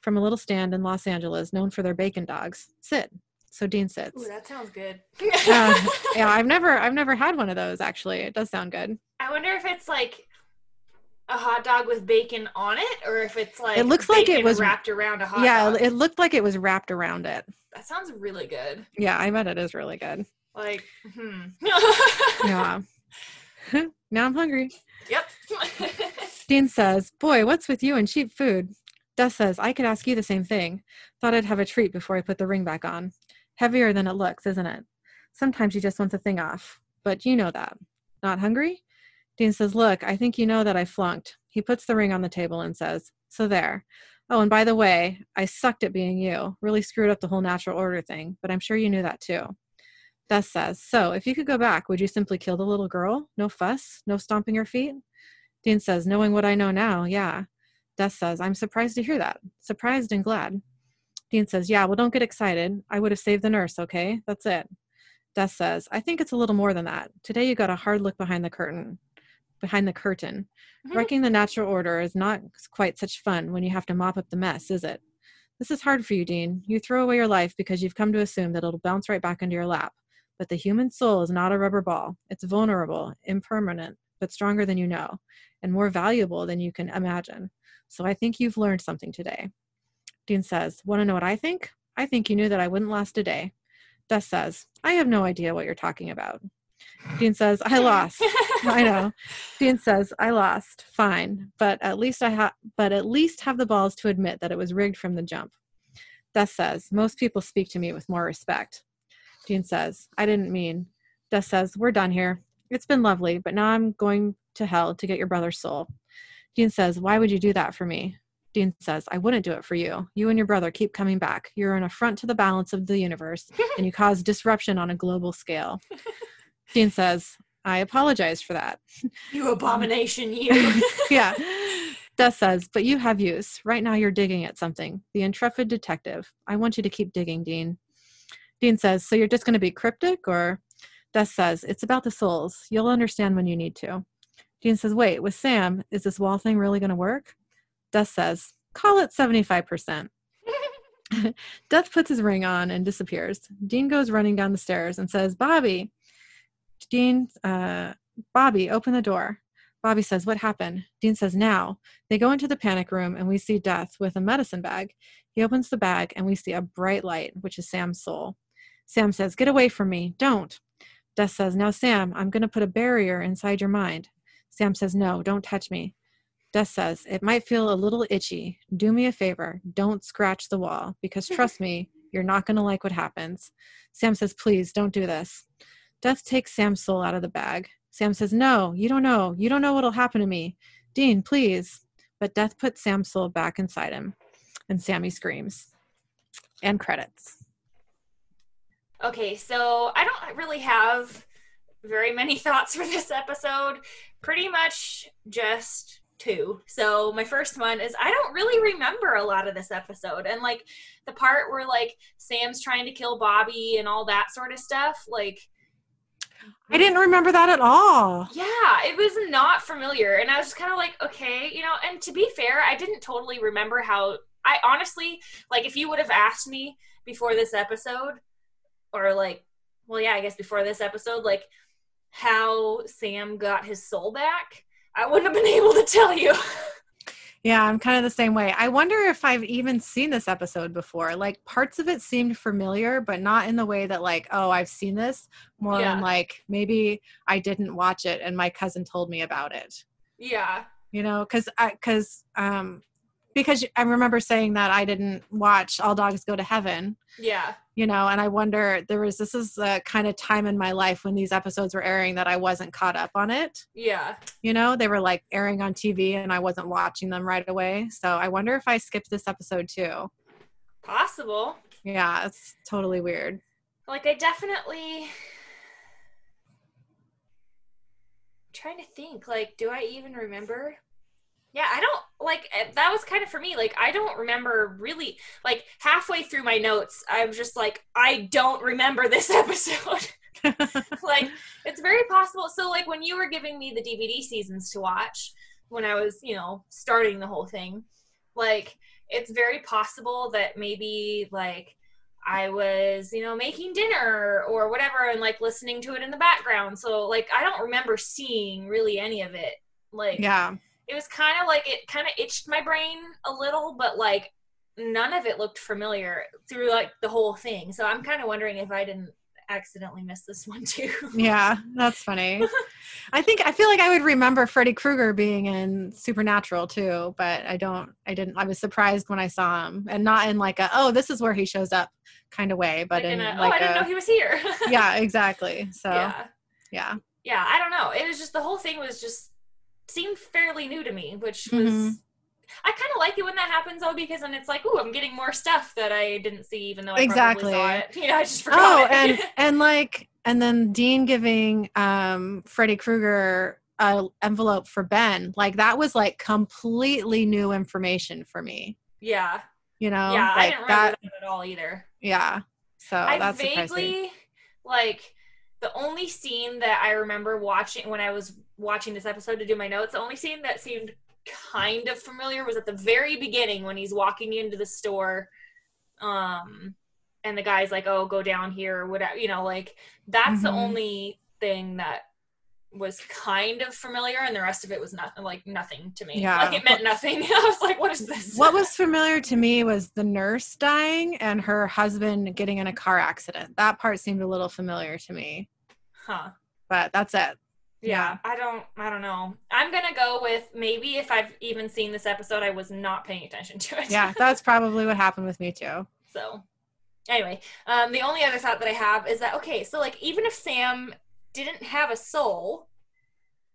S1: From a little stand in Los Angeles known for their bacon dogs. Sit. So Dean sits.
S2: Ooh, that sounds good.
S1: uh, [laughs] yeah, I've never I've never had one of those actually. It does sound good.
S2: I wonder if it's like a hot dog with bacon on it or if it's like
S1: it looks like it was
S2: wrapped around a hot dog.
S1: yeah,
S2: dog.
S1: it looked like it was wrapped around it.
S2: That sounds really good.
S1: Yeah, I bet it is really good.
S2: Like, hmm.
S1: yeah. [laughs] [laughs] now I'm hungry.
S2: Yep.
S1: Dean says, Boy, what's with you and cheap food? Death says, I could ask you the same thing. Thought I'd have a treat before I put the ring back on. Heavier than it looks, isn't it? Sometimes you just want the thing off. But you know that. Not hungry? Dean says, Look, I think you know that I flunked. He puts the ring on the table and says, So there. Oh, and by the way, I sucked at being you. Really screwed up the whole natural order thing, but I'm sure you knew that too. Death says, So, if you could go back, would you simply kill the little girl? No fuss? No stomping your feet? Dean says, Knowing what I know now, yeah. Death says, I'm surprised to hear that. Surprised and glad. Dean says, Yeah, well, don't get excited. I would have saved the nurse, okay? That's it. Death says, I think it's a little more than that. Today you got a hard look behind the curtain. Behind the curtain. Mm-hmm. Wrecking the natural order is not quite such fun when you have to mop up the mess, is it? This is hard for you, Dean. You throw away your life because you've come to assume that it'll bounce right back into your lap. But the human soul is not a rubber ball. It's vulnerable, impermanent, but stronger than you know, and more valuable than you can imagine. So I think you've learned something today. Dean says, Want to know what I think? I think you knew that I wouldn't last a day. Death says, I have no idea what you're talking about. Dean says, I [laughs] lost. I know. Dean says, I lost. Fine. But at least I have but at least have the balls to admit that it was rigged from the jump. Death says, Most people speak to me with more respect. Dean says, I didn't mean. Death says, We're done here. It's been lovely, but now I'm going to hell to get your brother's soul. Dean says, Why would you do that for me? Dean says, I wouldn't do it for you. You and your brother keep coming back. You're an affront to the balance of the universe, and you cause disruption on a global scale. [laughs] Dean says, I apologize for that. [laughs]
S2: You abomination, you. [laughs]
S1: yeah. Death says, but you have use. Right now you're digging at something. The intrepid detective. I want you to keep digging, Dean. Dean says, So you're just going to be cryptic? Or Death says, It's about the souls. You'll understand when you need to. Dean says, Wait, with Sam, is this wall thing really going to work? Death says, Call it 75%. [laughs] Death puts his ring on and disappears. Dean goes running down the stairs and says, Bobby. Dean, uh, Bobby, open the door. Bobby says, What happened? Dean says, Now. They go into the panic room and we see Death with a medicine bag. He opens the bag and we see a bright light, which is Sam's soul. Sam says, Get away from me. Don't. Death says, Now, Sam, I'm going to put a barrier inside your mind. Sam says, No, don't touch me. Death says, It might feel a little itchy. Do me a favor. Don't scratch the wall because hmm. trust me, you're not going to like what happens. Sam says, Please don't do this. Death takes Sam's soul out of the bag. Sam says, No, you don't know. You don't know what'll happen to me. Dean, please. But Death puts Sam's soul back inside him. And Sammy screams. And credits.
S2: Okay, so I don't really have very many [laughs] thoughts for this episode. Pretty much just two. So my first one is I don't really remember a lot of this episode. And like the part where like Sam's trying to kill Bobby and all that sort of stuff, like
S1: I didn't remember that at all.
S2: Yeah, it was not familiar. And I was just kind of like, okay, you know, and to be fair, I didn't totally remember how I honestly like if you would have asked me before this episode or like well yeah, I guess before this episode like how Sam got his soul back, I wouldn't have been able to tell you.
S1: Yeah, I'm kind of the same way. I wonder if I've even seen this episode before. Like parts of it seemed familiar, but not in the way that like, oh, I've seen this. More
S2: Yeah.
S1: than like maybe I didn't watch it and my cousin told me about it.
S2: Yeah.
S1: You know, because I because um because I remember saying that I didn't watch All Dogs Go to Heaven.
S2: Yeah.
S1: You know, and I wonder there was this is the kind of time in my life when these episodes were airing that I wasn't caught up on it.
S2: Yeah.
S1: You know, they were like airing on TV and I wasn't watching them right away. So I wonder if I skipped this episode too.
S2: Possible.
S1: Yeah, it's totally weird.
S2: Like I definitely I'm trying to think like do I even remember? Yeah, I don't like eh, that was kind of for me like I don't remember really like halfway through my notes I was just like I don't remember this [laughs] episode. [laughs] like it's very possible so like when you were giving me the dvd seasons to watch when i was you know starting the whole thing like it's very possible that maybe like i was you know making dinner or whatever and like listening to it in the background so like i don't remember seeing really any of it like
S1: yeah.
S2: It was kind of like it kind of itched my brain a little but like none of it looked familiar through like the whole thing so i'm kind of wondering if i didn't accidentally miss this one too [laughs]
S1: Yeah, that's funny. [laughs] I think I feel like I would remember Freddy Krueger being in Supernatural too, but I don't I didn't I was surprised when I saw him and not in like a oh this is where he shows up kind of way, but
S2: Like
S1: in
S2: a, oh,
S1: like
S2: oh i didn't
S1: a
S2: know he was here [laughs]
S1: yeah, exactly. So
S2: yeah
S1: yeah.
S2: yeah i don't know it was just the whole thing was just seemed fairly new to me which was
S1: Mhm.
S2: i kind of like it when that happens though because then it's like ooh i'm getting more stuff that i didn't see even though i
S1: Exactly.
S2: probably saw it [laughs] you know i just forgot
S1: Oh,
S2: it.
S1: and [laughs] and like and then Dean giving um Freddy Krueger a envelope for Ben, like that was like completely new information for me.
S2: yeah
S1: You know,
S2: yeah i
S1: like
S2: didn't remember
S1: that.
S2: that at all either
S1: Yeah. So
S2: I
S1: that's surprising.
S2: vaguely like the only scene that I remember watching when I was watching this episode to do my notes. The only scene that seemed kind of familiar was at the very beginning when he's walking into the store, um, and the guy's like, "Oh, go down here," or whatever. You know, like that's the
S1: Mhm.
S2: only thing that was kind of familiar, and the rest of it was nothing, like nothing to me.
S1: Yeah.
S2: Like it meant nothing. [laughs] I was like, "What is this?"
S1: what was familiar to me was the nurse dying and her husband getting in a car accident. That part seemed a little familiar to me,
S2: huh?
S1: but that's it.
S2: yeah, i don't i don't know i'm gonna go with maybe if i've even seen this episode i was not paying attention to it
S1: Yeah, that's [laughs] probably what happened with me too.
S2: so anyway um the only other thought that i have is that okay so like even if sam didn't have a soul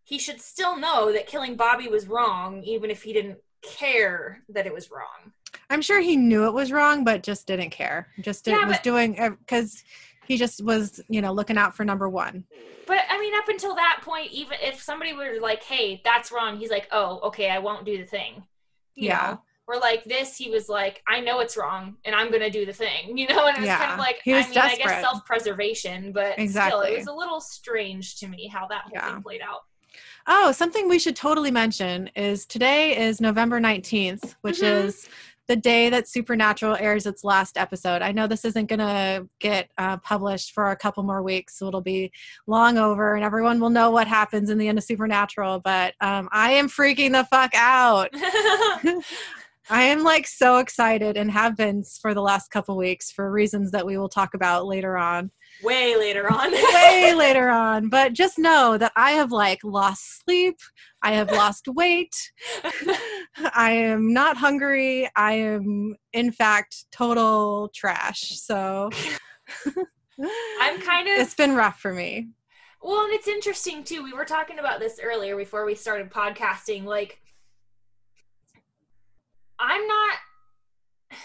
S2: he should still know that killing bobby was wrong even if he didn't care that it was wrong
S1: I'm sure he knew it was wrong, but just didn't care. Just
S2: Yeah,
S1: was
S2: but-
S1: doing because he just was, you know, looking out for number one.
S2: but i mean up until that point even if somebody were like hey that's wrong he's like oh okay i won't do the thing you
S1: Yeah.
S2: know? Or like this he was like i know it's wrong and i'm gonna do the thing [laughs] you know and it was kind of like i mean i guess self-preservation but still it was a little strange to me how that whole
S1: Yeah.
S2: thing played out
S1: Oh, something we should totally mention is today is November 19th, which
S2: Mhm.
S1: is the day that Supernatural airs its last episode. I know this isn't going to get uh, published for a couple more weeks, so it'll be long over and everyone will know what happens in the end of Supernatural, but um, I am freaking the fuck out. [laughs] [laughs] I am like so excited and have been for the last couple weeks for reasons that we will talk about later on.
S2: way later on [laughs]
S1: way [laughs] later on. But just know that I have like lost sleep. I have lost weight. I am not hungry. I am, in fact, total trash. So
S2: i'm kind of
S1: it's been rough for me.
S2: Well, and it's interesting too. We were talking about this earlier before we started podcasting. Like, I'm not. [sighs]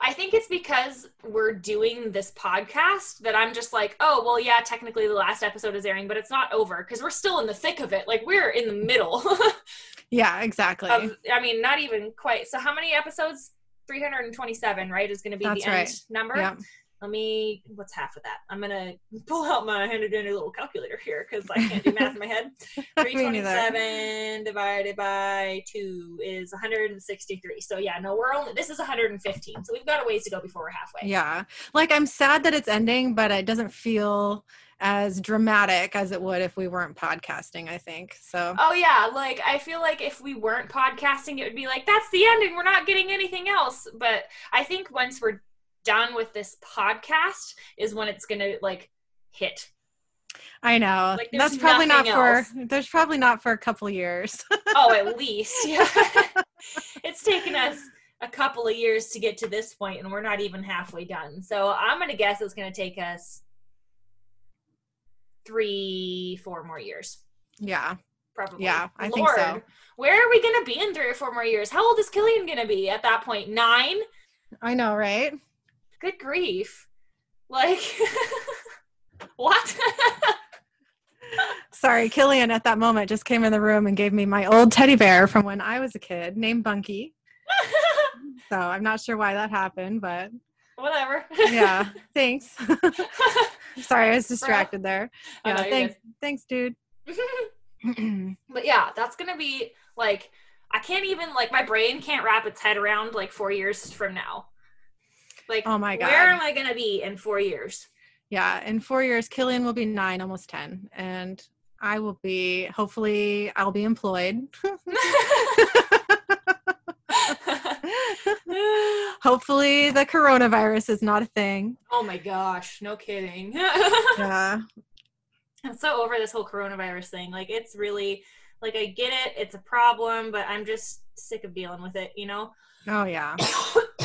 S2: I think it's because we're doing this podcast that I'm just like, oh, well, yeah, technically the last episode is airing, but it's not over because we're still in the thick of it. Like, we're in the middle [laughs]
S1: Yeah, exactly.
S2: of, I mean, not even quite. So, how many episodes? 327, right? Is going to be
S1: That's
S2: the end number.
S1: yeah.
S2: Let me what's half of that i'm gonna pull out my handy dandy little calculator here because i can't do math in my head [laughs] 327 divided by 2 is 163 so yeah no we're only this is 115 so we've got a ways to go before we're halfway
S1: Yeah. Like I'm sad that it's ending, but it doesn't feel as dramatic as it would if we weren't podcasting, I think. So
S2: Oh yeah, like I feel like if we weren't podcasting, it would be like that's the ending. We're not getting anything else. But I think once we're done with this podcast, is when it's gonna like hit.
S1: I know.
S2: Like,
S1: That's probably not
S2: nothing
S1: for there's probably not for a couple years. [laughs]
S2: Oh, at least. Yeah. [laughs] it's taken us a couple of years to get to this point, and we're not even halfway done. So I'm gonna guess it's gonna take us three, four more years.
S1: yeah.
S2: Probably.
S1: Yeah, I think so.
S2: Where are we gonna be in three or four more years? How old is Killian gonna be at that point? Nine?
S1: I know, right?
S2: Good grief. Like [laughs] what? [laughs]
S1: Sorry, Killian at that moment just came in the room and gave me my old teddy bear from when I was a kid named Bunky. [laughs] So I'm not sure why that happened, but
S2: Whatever.
S1: yeah, thanks. Sorry, I was distracted there.
S2: Oh,
S1: Yeah,
S2: no, you're
S1: thanks, thanks, dude. [clears throat]
S2: but yeah, that's gonna be like I can't even like my brain can't wrap its head around like four years from now. Like
S1: Oh my God.
S2: where am I gonna be in four years?
S1: yeah, in four years, Killian will be nine, almost ten, and I will be. Hopefully, I'll be employed. [laughs] hopefully, the coronavirus is not a thing.
S2: oh my gosh, no kidding. [laughs]
S1: Yeah,
S2: I'm so over this whole coronavirus thing. Like it's really like I get it, it's a problem, but I'm just sick of dealing with it, you know?
S1: oh yeah. [coughs]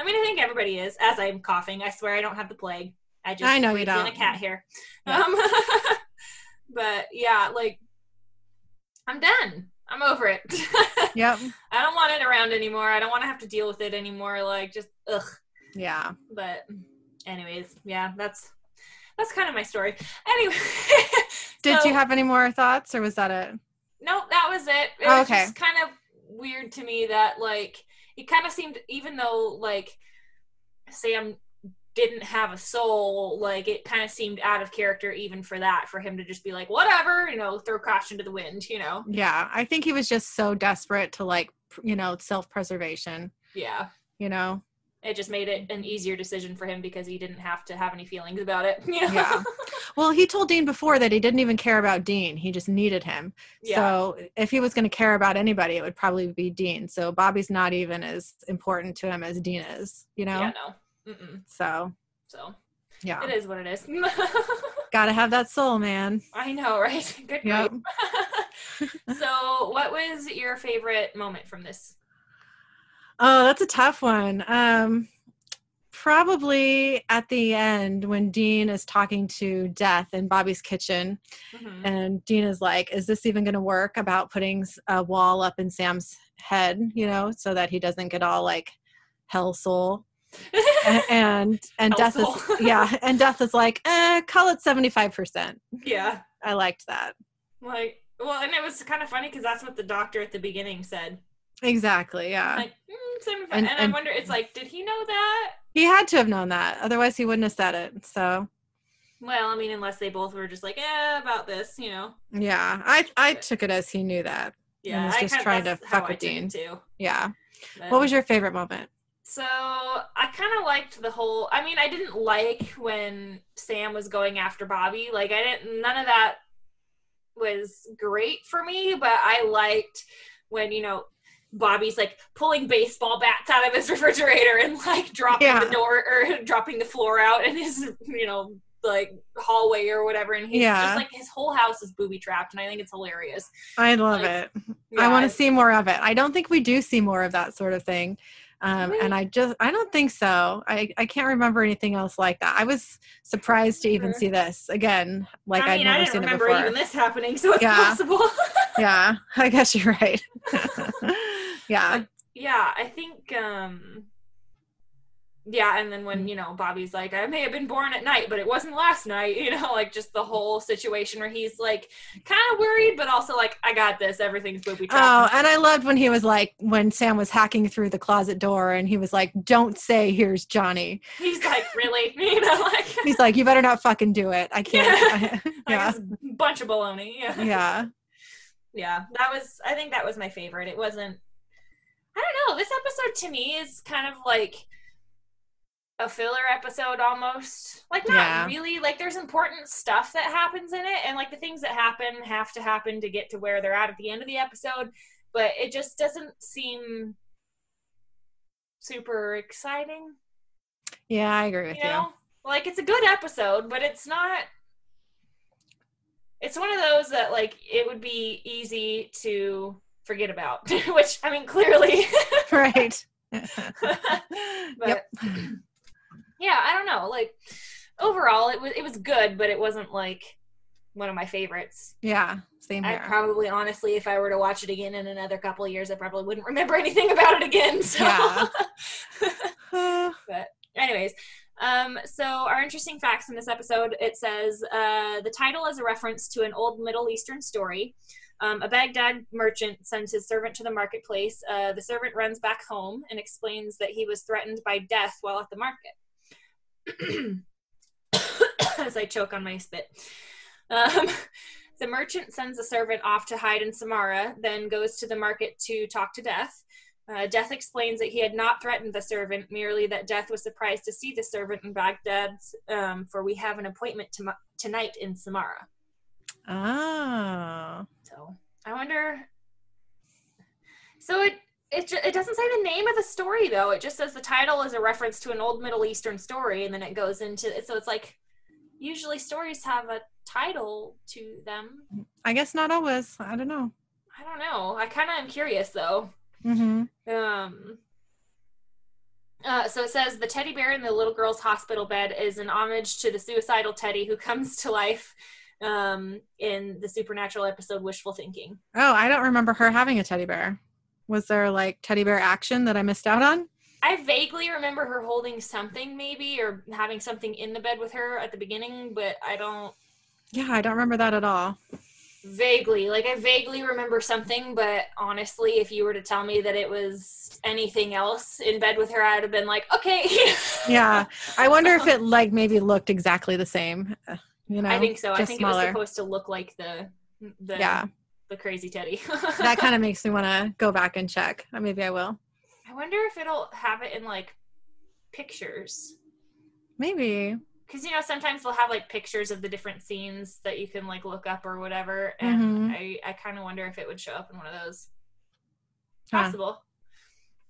S2: I mean I think everybody is, as I'm coughing. I swear I don't have the plague. I just
S1: I know you don't.
S2: a cat here.
S1: Yeah.
S2: Um [laughs] but yeah, like I'm done. I'm over it. [laughs]
S1: Yep.
S2: I don't want it around anymore. I don't want to have to deal with it anymore. Like just ugh.
S1: Yeah.
S2: But anyways, yeah, that's that's kind of my story. Anyway. [laughs]
S1: Did
S2: so-
S1: you have any more thoughts, or was that it?
S2: Nope, that was it. It
S1: Oh,
S2: was
S1: okay.
S2: just kind of weird to me that like it kind of seemed even though like Sam didn't have a soul, like it kind of seemed out of character even for that, for him to just be like, whatever, you know, throw caution to the wind, you know?
S1: Yeah, I think he was just so desperate to like, you know, self-preservation.
S2: Yeah.
S1: You know.
S2: It just made it an easier decision for him because he didn't have to have any feelings about it. [laughs] You know?
S1: Yeah. Well, he told Dean before that he didn't even care about Dean. He just needed him.
S2: yeah.
S1: So if he was going to care about anybody, it would probably be Dean. So Bobby's not even as important to him as Dean is. You know.
S2: Yeah, no. Mm-mm.
S1: So
S2: So
S1: yeah,
S2: it is what it is. [laughs]
S1: got to have that soul, man.
S2: I know, right? [laughs] Good
S1: Yep.
S2: so, what was your favorite moment from this?
S1: Oh, that's a tough one. Um, probably at the end when Dean is talking to Death in Bobby's kitchen,
S2: Mhm.
S1: and Dean is like, "Is this even going to work about putting a wall up in Sam's head? You know, so that he doesn't get all like hell soul." [laughs] And and Death is [laughs] yeah, and Death is like, eh, "Call it seventy five percent."
S2: yeah.
S1: I liked that
S2: Like, well, and it was kind of funny because that's what the doctor at the beginning said.
S1: Exactly. Yeah,
S2: Like, mm, 75.
S1: And-
S2: And, I wonder, it's like, did he know that?
S1: he had to have known that, otherwise he wouldn't have said it. So
S2: Well, I mean, unless they both were just like, eh, about this, you know?
S1: yeah, I I took it as he knew that.
S2: Yeah,
S1: was just
S2: kinda-
S1: trying to fuck with Dean.
S2: Too.
S1: Yeah.
S2: But-
S1: What was your favorite moment?
S2: So I kind of liked the whole. I mean, I didn't like when Sam was going after Bobby. Like I didn't. None of that was great for me. But I liked when you know Bobby's like pulling baseball bats out of his [laughs] refrigerator and like dropping
S1: Yeah.
S2: the door or [laughs] dropping the floor out in his you know like hallway or whatever. And he's
S1: Yeah.
S2: just like his whole house is booby trapped, and I think it's hilarious.
S1: I love
S2: Like,
S1: it. I want to see more of it. I don't think we do see more of that sort of thing. Um, and I just, I don't think so. I, I can't remember anything else like that. I was surprised to even see this again. Like
S2: I
S1: I'd
S2: mean, I
S1: never
S2: didn't
S1: seen it
S2: remember
S1: before.
S2: even this happening, so it's
S1: Yeah.
S2: possible. [laughs]
S1: yeah, I guess you're right. Yeah,
S2: yeah i think um yeah, and then when you know Bobby's like, I may have been born at night, but it wasn't last night. [laughs] You know, like just the whole situation where he's like kind of worried, but also like, I got this. Everything's booby
S1: Oh, and I loved when he was like, when Sam was hacking through the closet door and he was like, don't say here's Johnny.
S2: he's like, really? [laughs] You know, like, [laughs]
S1: He's like, you better not fucking do it. I can't. yeah.
S2: this bunch of baloney. Yeah.
S1: Yeah.
S2: yeah, that was. I think that was my favorite. It wasn't. I don't know. This episode to me is kind of like a filler episode almost. Like not
S1: Yeah.
S2: really. Like there's important stuff that happens in it, and like the things that happen have to happen to get to where they're at at the end of the episode. But it just doesn't seem super exciting.
S1: Yeah, I agree with
S2: You
S1: you.
S2: know, like it's a good episode, but it's not. It's one of those that like it would be easy to forget about, [laughs] which I mean clearly. [laughs]
S1: Right. [laughs]
S2: but
S1: yep.
S2: yeah, I don't know. Like overall, it was it was good, but it wasn't like one of my favorites.
S1: Yeah. Same
S2: I probably, honestly, if I were to watch it again in another couple of years, I probably wouldn't remember anything about it again. So.
S1: Yeah. [sighs] Uh,
S2: Anyways, um, so our interesting facts in this episode it says uh, the title is a reference to an old Middle Eastern story. Um, a Baghdad merchant sends his servant to the marketplace. Uh, the servant runs back home and explains that he was threatened by death while at the market. [coughs] As I choke on my spit. Um, [laughs] the merchant sends the servant off to hide in Samarra, then goes to the market to talk to Death. Uh, Death explains that he had not threatened the servant, merely that Death was surprised to see the servant in Baghdad's, um, for we have an appointment to- tonight in Samarra.
S1: Ah.
S2: So I wonder. So it it it doesn't say the name of the story though. It just says the title is a reference to an old Middle Eastern story, and then it goes into so it's like usually stories have a title to them.
S1: I guess not always. I don't know.
S2: I don't know. I kind of am curious though.
S1: Hmm
S2: Um, uh, so it says the teddy bear in the little girl's hospital bed is an homage to the suicidal teddy who [laughs] comes to life um, in the supernatural episode Wishful Thinking.
S1: Oh, I don't remember her having a teddy bear. Was there like teddy bear action that I missed out on?
S2: I vaguely remember her holding something, maybe, or having something in the bed with her at the beginning, but I don't
S1: Yeah, I don't remember that at all.
S2: Vaguely like I vaguely remember something. But honestly, if you were to tell me that it was anything else in bed with her, I'd have been like, okay. [laughs]
S1: Yeah. I wonder if it like maybe looked exactly the same. uh, You know,
S2: I think so. I think it was supposed to look like the the
S1: Yeah,
S2: the crazy teddy. [laughs]
S1: that kind of makes me want to go back and check. Uh, Maybe I will.
S2: I wonder if it'll have it in like pictures.
S1: Maybe.
S2: Because you know sometimes they'll have like pictures of the different scenes that you can like look up or whatever, and
S1: Mhm.
S2: I I kind of wonder if it would show up in one of those.
S1: Huh.
S2: Possible.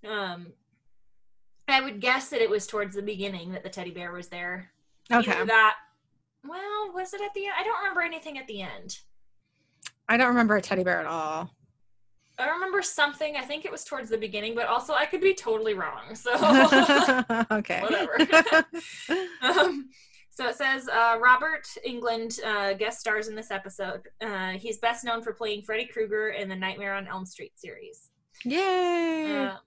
S2: Um, I would guess that it was towards the beginning that the teddy bear was there.
S1: Okay.
S2: Either that. Well, was it at the end? I don't remember anything at the end.
S1: I don't remember a teddy bear at all.
S2: I remember something. I think it was towards the beginning, but also I could be totally wrong. So [laughs]
S1: okay. [laughs]
S2: Whatever. [laughs] um, so it says uh, Robert Englund uh, guest stars in this episode. Uh, he's best known for playing Freddy Krueger in the Nightmare on Elm Street series.
S1: Yay.
S2: Um,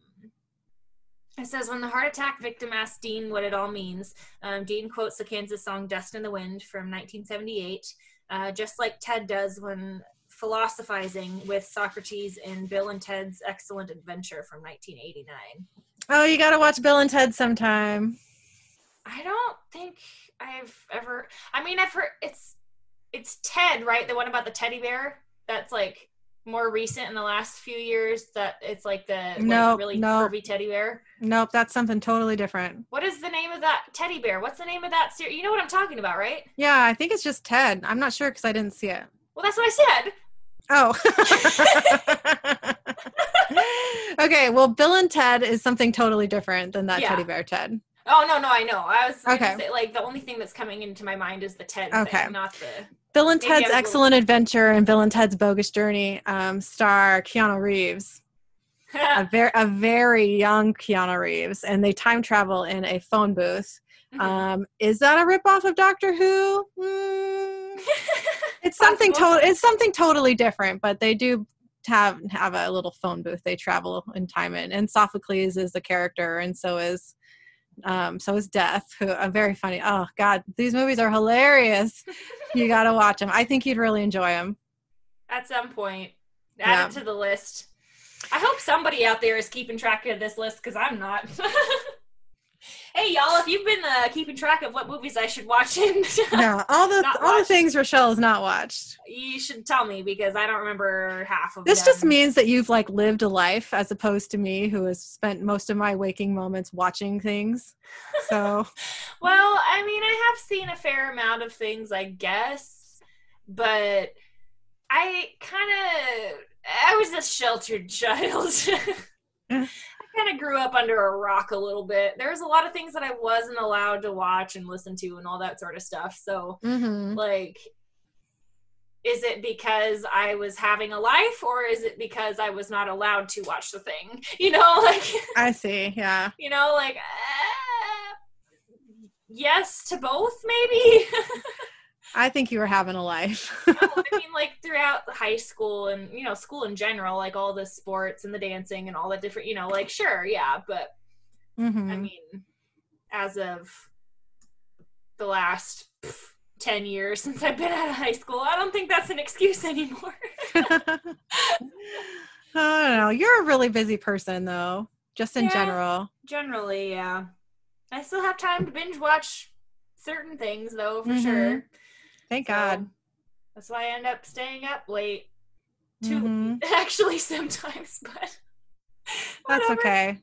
S2: it says when the heart attack victim asks Dean what it all means, um, Dean quotes the Kansas song "Dust in the Wind" from 1978, uh, just like Ted does when philosophizing with Socrates in Bill and Ted's Excellent Adventure from 1989.
S1: oh, you got to watch Bill and Ted sometime.
S2: I don't think I've ever. I mean, I've heard it's it's Ted, right? The one about the teddy bear. That's like more recent in the last few years. That it's like the like, really
S1: nope.
S2: curvy teddy bear.
S1: Nope, that's something totally different.
S2: What is the name of that teddy bear? What's the name of that series? You know what I'm talking about, right?
S1: Yeah, I think it's just Ted. I'm not sure because I didn't see it.
S2: Well, that's what I said.
S1: Oh. [laughs] [laughs] okay, well, Bill and Ted is something totally different than that
S2: Yeah.
S1: teddy bear Ted.
S2: Oh no, no, I know. I was
S1: Okay.
S2: say, like the only thing that's coming into my mind is the Ted
S1: Okay.
S2: thing, not the.
S1: Bill and Ted's
S2: a little-
S1: Excellent Adventure and Bill and Ted's Bogus Journey um, star Keanu Reeves, a, [laughs] very a very young Keanu Reeves, and they time travel in a phone booth.
S2: Mhm.
S1: Um, is that a ripoff of Doctor Who? Mm, [laughs] it's something total. It's something totally different, but they do have have a little phone booth they travel in time in, and Sophocles is the character, and so is Um, so is Death, who a very funny. Oh God, these movies are hilarious. [laughs] you got to watch them. I think you'd really enjoy them.
S2: At some point, add yeah. it to the list. I hope somebody out there is keeping track of this list because I'm not. [laughs] hey y'all, if you've been uh, keeping track of what movies I should watch in, [laughs]
S1: yeah, all the all the things Rochelle has not watched,
S2: you should tell me because I don't remember half of them.
S1: this.
S2: Them.
S1: just means that you've like lived a life as opposed to me, who has spent most of my waking moments watching things. So, [laughs]
S2: well, I mean, I have seen a fair amount of things, I guess, but I kind of I was a sheltered [laughs] child. Kind of grew up under a rock a little bit. There was a lot of things that I wasn't allowed to watch and listen to and all that sort of stuff. So, mm-hmm. like, is it because I was having a life or is it because I was not allowed to watch the thing? [laughs] You know, like,
S1: I see. Yeah.
S2: You know, like, uh, yes to both, maybe. [laughs]
S1: I think you were having a life. [laughs]
S2: oh, [laughs] I mean, like throughout high school and you know school in general, like all the sports and the dancing and all the different, you know, like sure, yeah, but mm-hmm. I mean, as of the last pff, ten years [laughs] since I've been out of high school, I don't think that's an excuse anymore.
S1: I don't know. You're a really busy person, though, just in yeah, general.
S2: Generally, yeah. I still have time to binge watch certain things, though, for mm-hmm. sure.
S1: Thank so God.
S2: That's why I end up staying up late. Too mm-hmm. [laughs] actually sometimes, but [laughs]
S1: that's okay.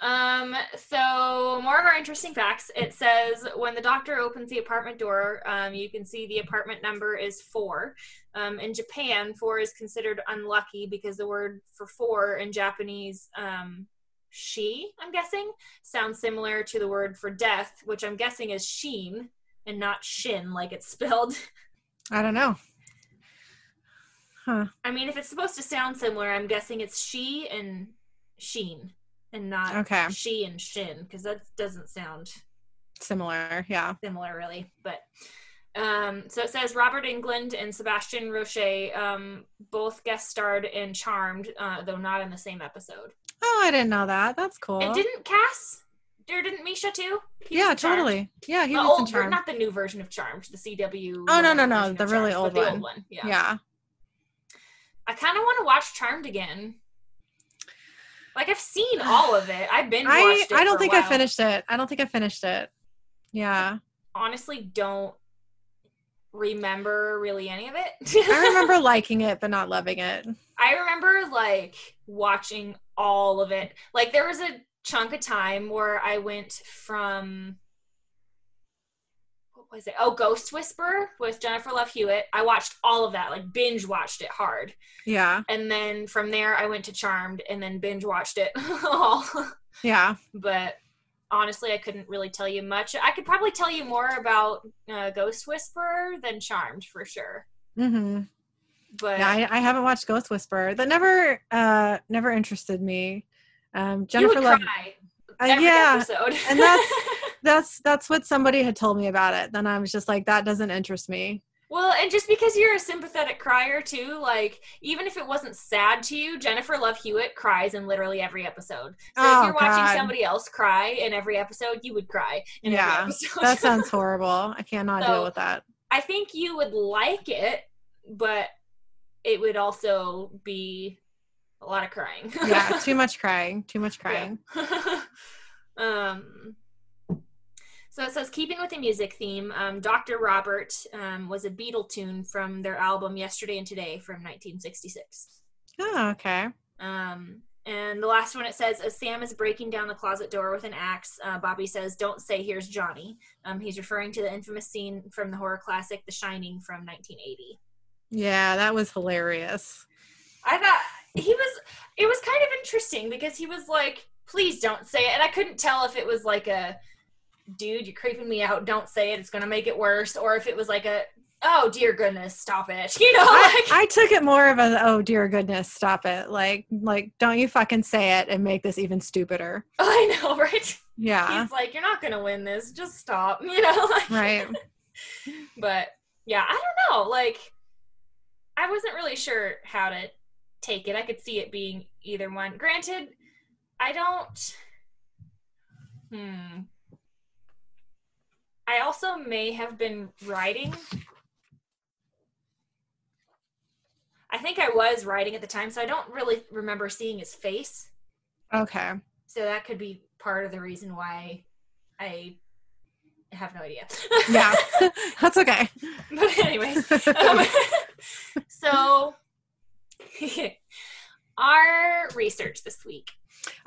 S2: Um, so more of our interesting facts. It says when the doctor opens the apartment door, um, you can see the apartment number is four. Um, in Japan, four is considered unlucky because the word for four in Japanese, um, she, I'm guessing, sounds similar to the word for death, which I'm guessing is sheen, and not shin like it's spelled. [laughs]
S1: I don't know.
S2: Huh. I mean, if it's supposed to sound similar, I'm guessing it's she and sheen and not okay. she and shin because that doesn't sound
S1: similar. Yeah.
S2: Similar, really. But um, so it says Robert Englund and Sebastian Roche um, both guest starred in Charmed, uh, though not in the same episode.
S1: Oh, I didn't know that. That's cool.
S2: And didn't Cass or didn't Misha too?
S1: He yeah, totally. Yeah,
S2: he the was old, in Charmed. Not the new version of Charmed, the CW.
S1: Oh no, no, no, the really Charmed, old, one. The old one.
S2: Yeah. yeah. I kind of want to watch Charmed again. Like I've seen all of it. I've been. I
S1: I don't think I finished it. I don't think I finished it. Yeah.
S2: Honestly, don't remember really any of it.
S1: I remember [laughs] liking it but not loving it.
S2: I remember like watching all of it. Like there was a chunk of time where I went from what was it? Oh, Ghost Whisperer with Jennifer Love Hewitt. I watched all of that, like binge watched it hard.
S1: Yeah.
S2: And then from there I went to Charmed and then binge watched it [laughs] all.
S1: Yeah.
S2: But honestly, I couldn't really tell you much. I could probably tell you more about uh, Ghost Whisperer than Charmed for sure.
S1: Mhm. But yeah, I, I, haven't watched Ghost Whisperer. That never uh never interested me. Um, Jennifer Love.
S2: Uh, yeah, episode.
S1: and that's [laughs] that's that's what somebody had told me about it. Then I was just like, that doesn't interest me.
S2: Well, and just because you're a sympathetic crier too, like even if it wasn't sad to you, Jennifer Love Hewitt cries in literally every episode. So oh, if you're watching God. somebody else cry in every episode, you would cry in yeah, every episode.
S1: that sounds [laughs] horrible. I cannot so, deal with that.
S2: I think you would like it, but it would also be a lot of crying.
S1: yeah, [laughs] too much crying. Too much crying.
S2: Yeah. [laughs] um, so it says, keeping with the music theme, um, Dr. Robert um, was a Beatle tune from their album Yesterday and Today from 1966.
S1: Oh, okay.
S2: Um, and the last one it says, as Sam is breaking down the closet door with an axe, uh, Bobby says, Don't say here's Johnny. Um, he's referring to the infamous scene from the horror classic The Shining from 1980.
S1: Yeah, that was hilarious.
S2: I thought he was it was kind of interesting because he was like please don't say it. And i couldn't tell if it was like a dude you're creeping me out. Don't say it. It's gonna make it worse. Or if it was like a oh dear goodness stop it. [laughs] You know
S1: I, I, took it more of a oh dear goodness stop it. Like like don't you fucking say it and make this even stupider. [laughs]
S2: I know right?
S1: Yeah.
S2: He's like you're not gonna win this. Just stop. [laughs] You know like,
S1: right.
S2: But yeah i don't know. Like i wasn't really sure how to take it. I could see it being either one. Granted, I don't Hmm. I also may have been writing. I think I was writing at the time, so I don't really remember seeing his face.
S1: Okay.
S2: So that could be part of the reason why I have no idea.
S1: Yeah. [laughs] That's okay.
S2: but anyways, um, [laughs] so [laughs] our research this week.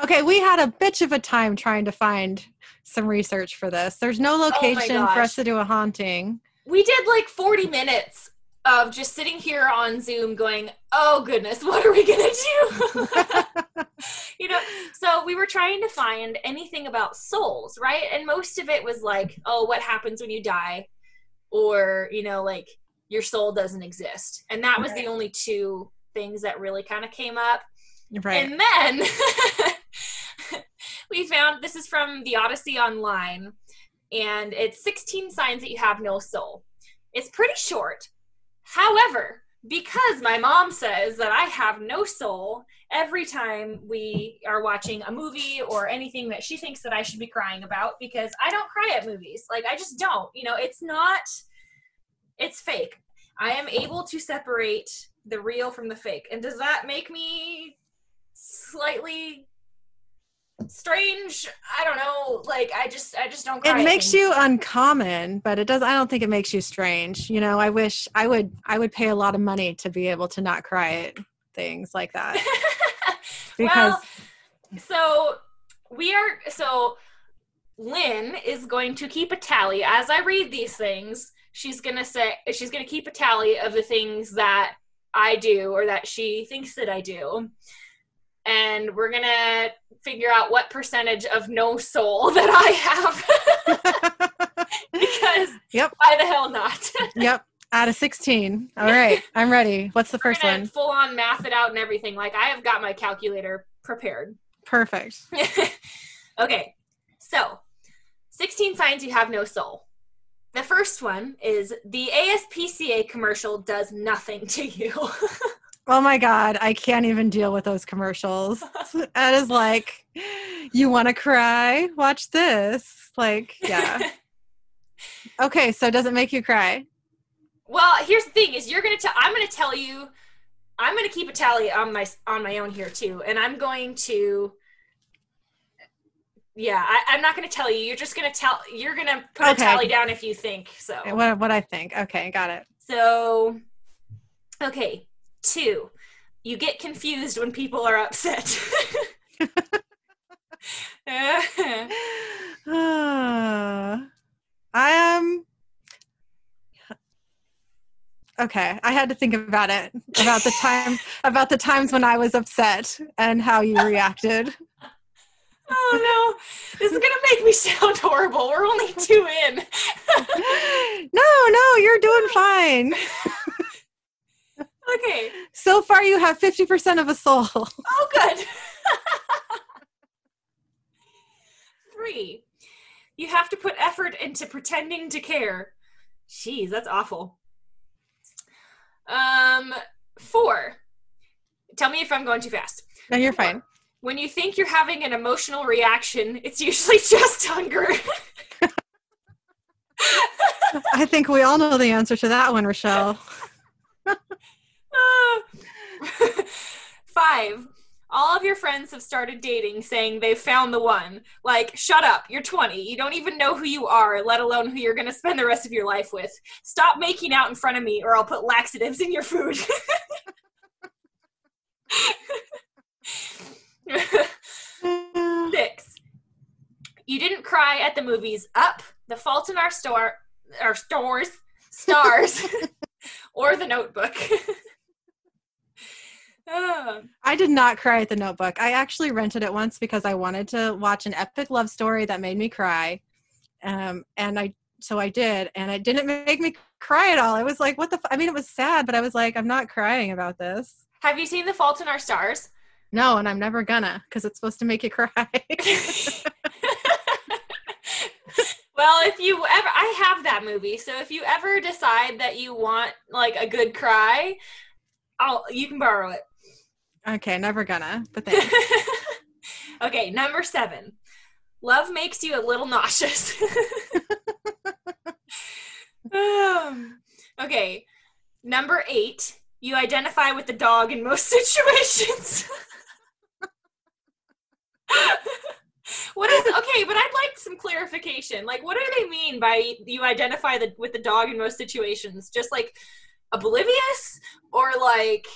S1: Okay, we had a bitch of a time trying to find some research for this. There's no oh location for us to do a haunting.
S2: We did like 40 minutes of just sitting here on Zoom going, oh goodness, what are we going to do? [laughs] you know, so we were trying to find anything about souls, right? And most of it was like, oh, what happens when you die? Or, you know, like your soul doesn't exist. And that was the only two things that really kind of came up.
S1: right.
S2: And then [laughs] we found this is from the Odyssey Online, and it's 16 signs that you have no soul. It's pretty short. However, because my mom says that I have no soul every time we are watching a movie or anything that she thinks that I should be crying about, because I don't cry at movies. Like, I just don't. You know, it's not, it's fake. I am able to separate the real from the fake. And does that make me slightly strange? I don't know. Like I just I just don't cry.
S1: It makes you uncommon, but it does I don't think it makes you strange. You know, I wish I would I would pay a lot of money to be able to not cry at things like that. [laughs] Because
S2: well, so we are so Lynn is going to keep a tally as I read these things. She's gonna say she's gonna keep a tally of the things that I do or that she thinks that I do. And we're gonna figure out what percentage of no soul [laughs] that I have. [laughs] because
S1: Yep.
S2: why the hell not? [laughs]
S1: yep. Out of 16. All right. I'm ready. What's the
S2: We're
S1: first one?
S2: full on math it out and everything. Like I have got my calculator prepared.
S1: Perfect.
S2: okay, so 16 signs you have no soul. The first one is the ASPCA commercial does nothing to you. [laughs]
S1: Oh my God. I can't even deal with those commercials. [laughs] That is like, you want to cry? Watch this. Like, yeah. [laughs] Okay. So does it make you cry?
S2: well, here's the thing: is you're gonna tell. I'm gonna tell you. I'm gonna keep a tally on my on my own here too, and I'm going to. Yeah, I, I'm not gonna tell you. You're just gonna tell. You're gonna put
S1: Okay.
S2: a tally down if you think so.
S1: What, what I think. Okay. Got it.
S2: So, okay, two, you get confused when people are upset.
S1: Uh, [laughs] I am. Okay, I had to think about it about the [laughs] time about the times when I was upset and how you reacted. [laughs]
S2: oh no, this is gonna make me sound horrible. We're only two in. [laughs]
S1: no, no, you're doing fine. [laughs]
S2: Okay,
S1: So far, you have fifty percent of a soul.
S2: oh good. [laughs] Three, you have to put effort into pretending to care. Jeez, that's awful. Um, four. Tell me if I'm going too fast.
S1: No, you're fine.
S2: When you think you're having an emotional reaction, it's usually [laughs] just hunger.
S1: I think we all know the answer to that one, Rochelle. [laughs]
S2: Ah. [laughs] Five. All of your friends have started dating saying they've found the one. Like, shut up, you're 20. You don't even know who you are, let alone who you're going to spend the rest of your life with. Stop making out in front of me, or I'll put laxatives in your food. [laughs] Six. You didn't cry at the movies Up, The Fault in Our Store, our stores, Stars, [laughs] [laughs] or The Notebook. Ah.
S1: I did not cry at the notebook. I actually rented it once because I wanted to watch an epic love story that made me cry. Um, and I, so I did, and it didn't make me cry at all. I was like, what the, f-? I mean, it was sad, but I was like, I'm not crying about this.
S2: Have you seen The Fault in Our Stars?
S1: No, and I'm never gonna because it's supposed to make you cry. [laughs]
S2: well, if you ever, I have that movie, so if you ever decide that you want like a good cry, I'll you can borrow it.
S1: okay, never gonna, but thanks. [laughs]
S2: okay, number seven. Love makes you a little nauseous. um, [laughs] okay. Number eight, you identify with the dog in most situations. [laughs] what is okay but i'd like some clarification like what do they mean by you identify the, with the dog in most situations just like oblivious or like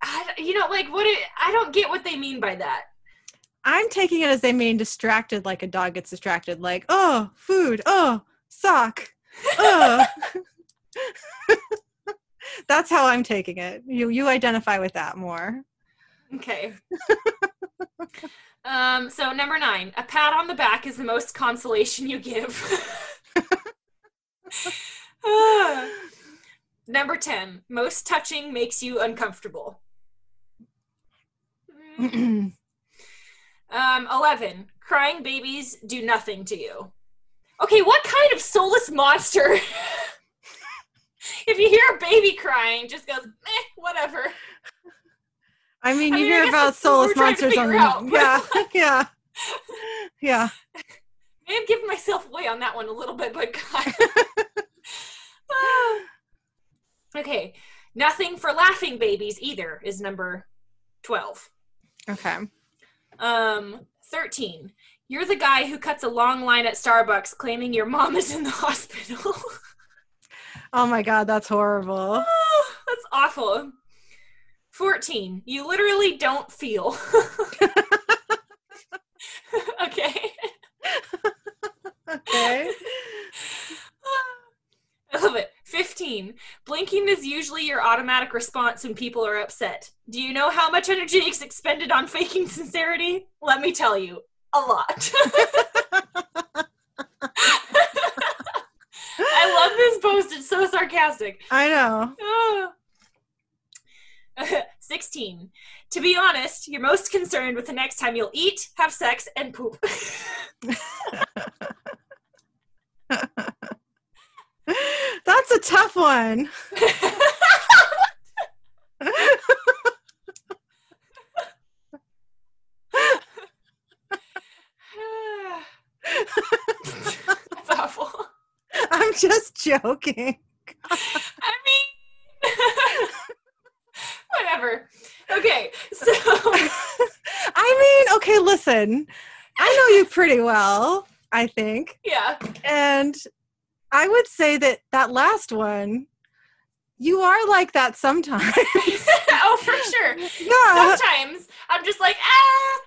S2: I, you know like what it, i don't get what they mean by that
S1: I'm taking it as they mean distracted, like a dog gets distracted, like, oh, food, oh, sock, oh. [laughs] That's how I'm taking it. You you identify with that more.
S2: Okay um so number nine a pat on the back is the most consolation you give [laughs] number 10 most touching makes you uncomfortable [clears throat] Um, 11. Crying babies do nothing to you. Okay, what kind of soulless monster? [laughs] if you hear a baby crying, just goes, eh, whatever.
S1: I mean,
S2: I
S1: you
S2: mean,
S1: hear about soulless monsters on
S2: out,
S1: yeah, [laughs] yeah, [laughs] yeah.
S2: I am giving myself away on that one a little bit, but God. [laughs] Ah. okay, nothing for laughing babies either is number 12.
S1: Okay.
S2: Um, 13. You're the guy who cuts a long line at Starbucks claiming your mom is in the hospital.
S1: Oh my god, that's horrible.
S2: Oh, That's awful. 14. You literally don't feel. [laughs] okay.
S1: Okay.
S2: I love it. 15. Blinking is usually your automatic response when people are upset. Do you know how much energy is expended on faking sincerity? Let me tell you, a lot. [laughs] I love this post. It's so sarcastic.
S1: I know.
S2: Ah. [laughs] 16. To be honest, you're most concerned with the next time you'll eat, have sex, and poop. [laughs]
S1: That's a tough one. [laughs]
S2: That's awful.
S1: I'm just joking.
S2: I mean, whatever. Okay, so
S1: I mean, I know you pretty well, I think.
S2: yeah,
S1: And I would say that that last one, you are like that sometimes. [laughs]
S2: oh for sure.
S1: yeah.
S2: Sometimes I'm just like ah,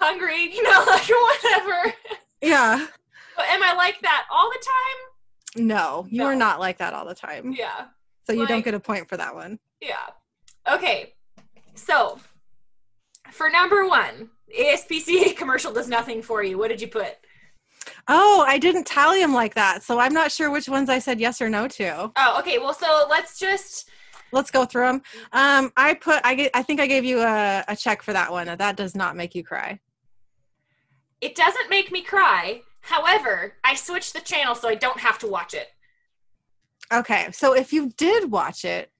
S2: hungry, you know, [laughs] like whatever.
S1: Yeah.
S2: But am I like that all the time?
S1: No, you are not like that all the time.
S2: Yeah.
S1: So you don't get a point for that one.
S2: Yeah. Okay. So, for number one, ASPCA [laughs] commercial does nothing for you. What did you put?
S1: Oh, I didn't tally them like that. So I'm not sure which ones I said yes or no to.
S2: Oh, okay. Well, so let's just.
S1: Let's go through them. Um, I put, I, ga- I think I gave you a, a check for that one. That does not make you cry.
S2: It doesn't make me cry. However, I switched the channel so I don't have to watch it.
S1: Okay. So if you did watch it,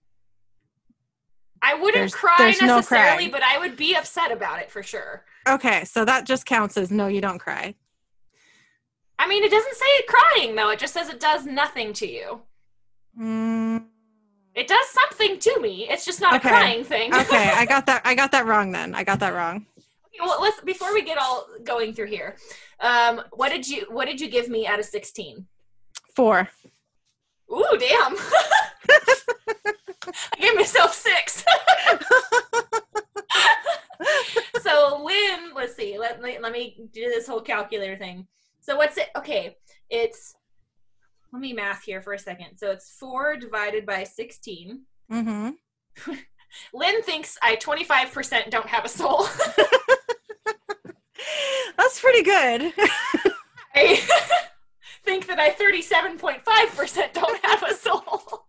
S2: I wouldn't
S1: There's-
S2: cry
S1: there's
S2: necessarily,
S1: crying.
S2: but I would be upset about it for sure.
S1: okay. So that just counts as no, you don't cry.
S2: I mean, it doesn't say crying though. It just says it does nothing to you.
S1: Mm,
S2: It does something to me. It's just not
S1: Okay.
S2: a crying thing.
S1: okay. I [laughs] got that. I got that wrong then. I got that wrong.
S2: Okay, well, let's before we get all going through here. Um, what did you what did you give me out of sixteen?
S1: Four.
S2: Ooh, damn! [laughs] [laughs] I gave myself six. [laughs] so Lynn, let's see. Let me let me do this whole calculator thing. So what's it? Okay, it's let me math here for a second. So it's four divided by sixteen.
S1: Mm-hmm. [laughs]
S2: Lynn thinks I twenty [laughs] five percent don't have a soul.
S1: That's pretty good.
S2: I think that I 37.5% don't have a soul.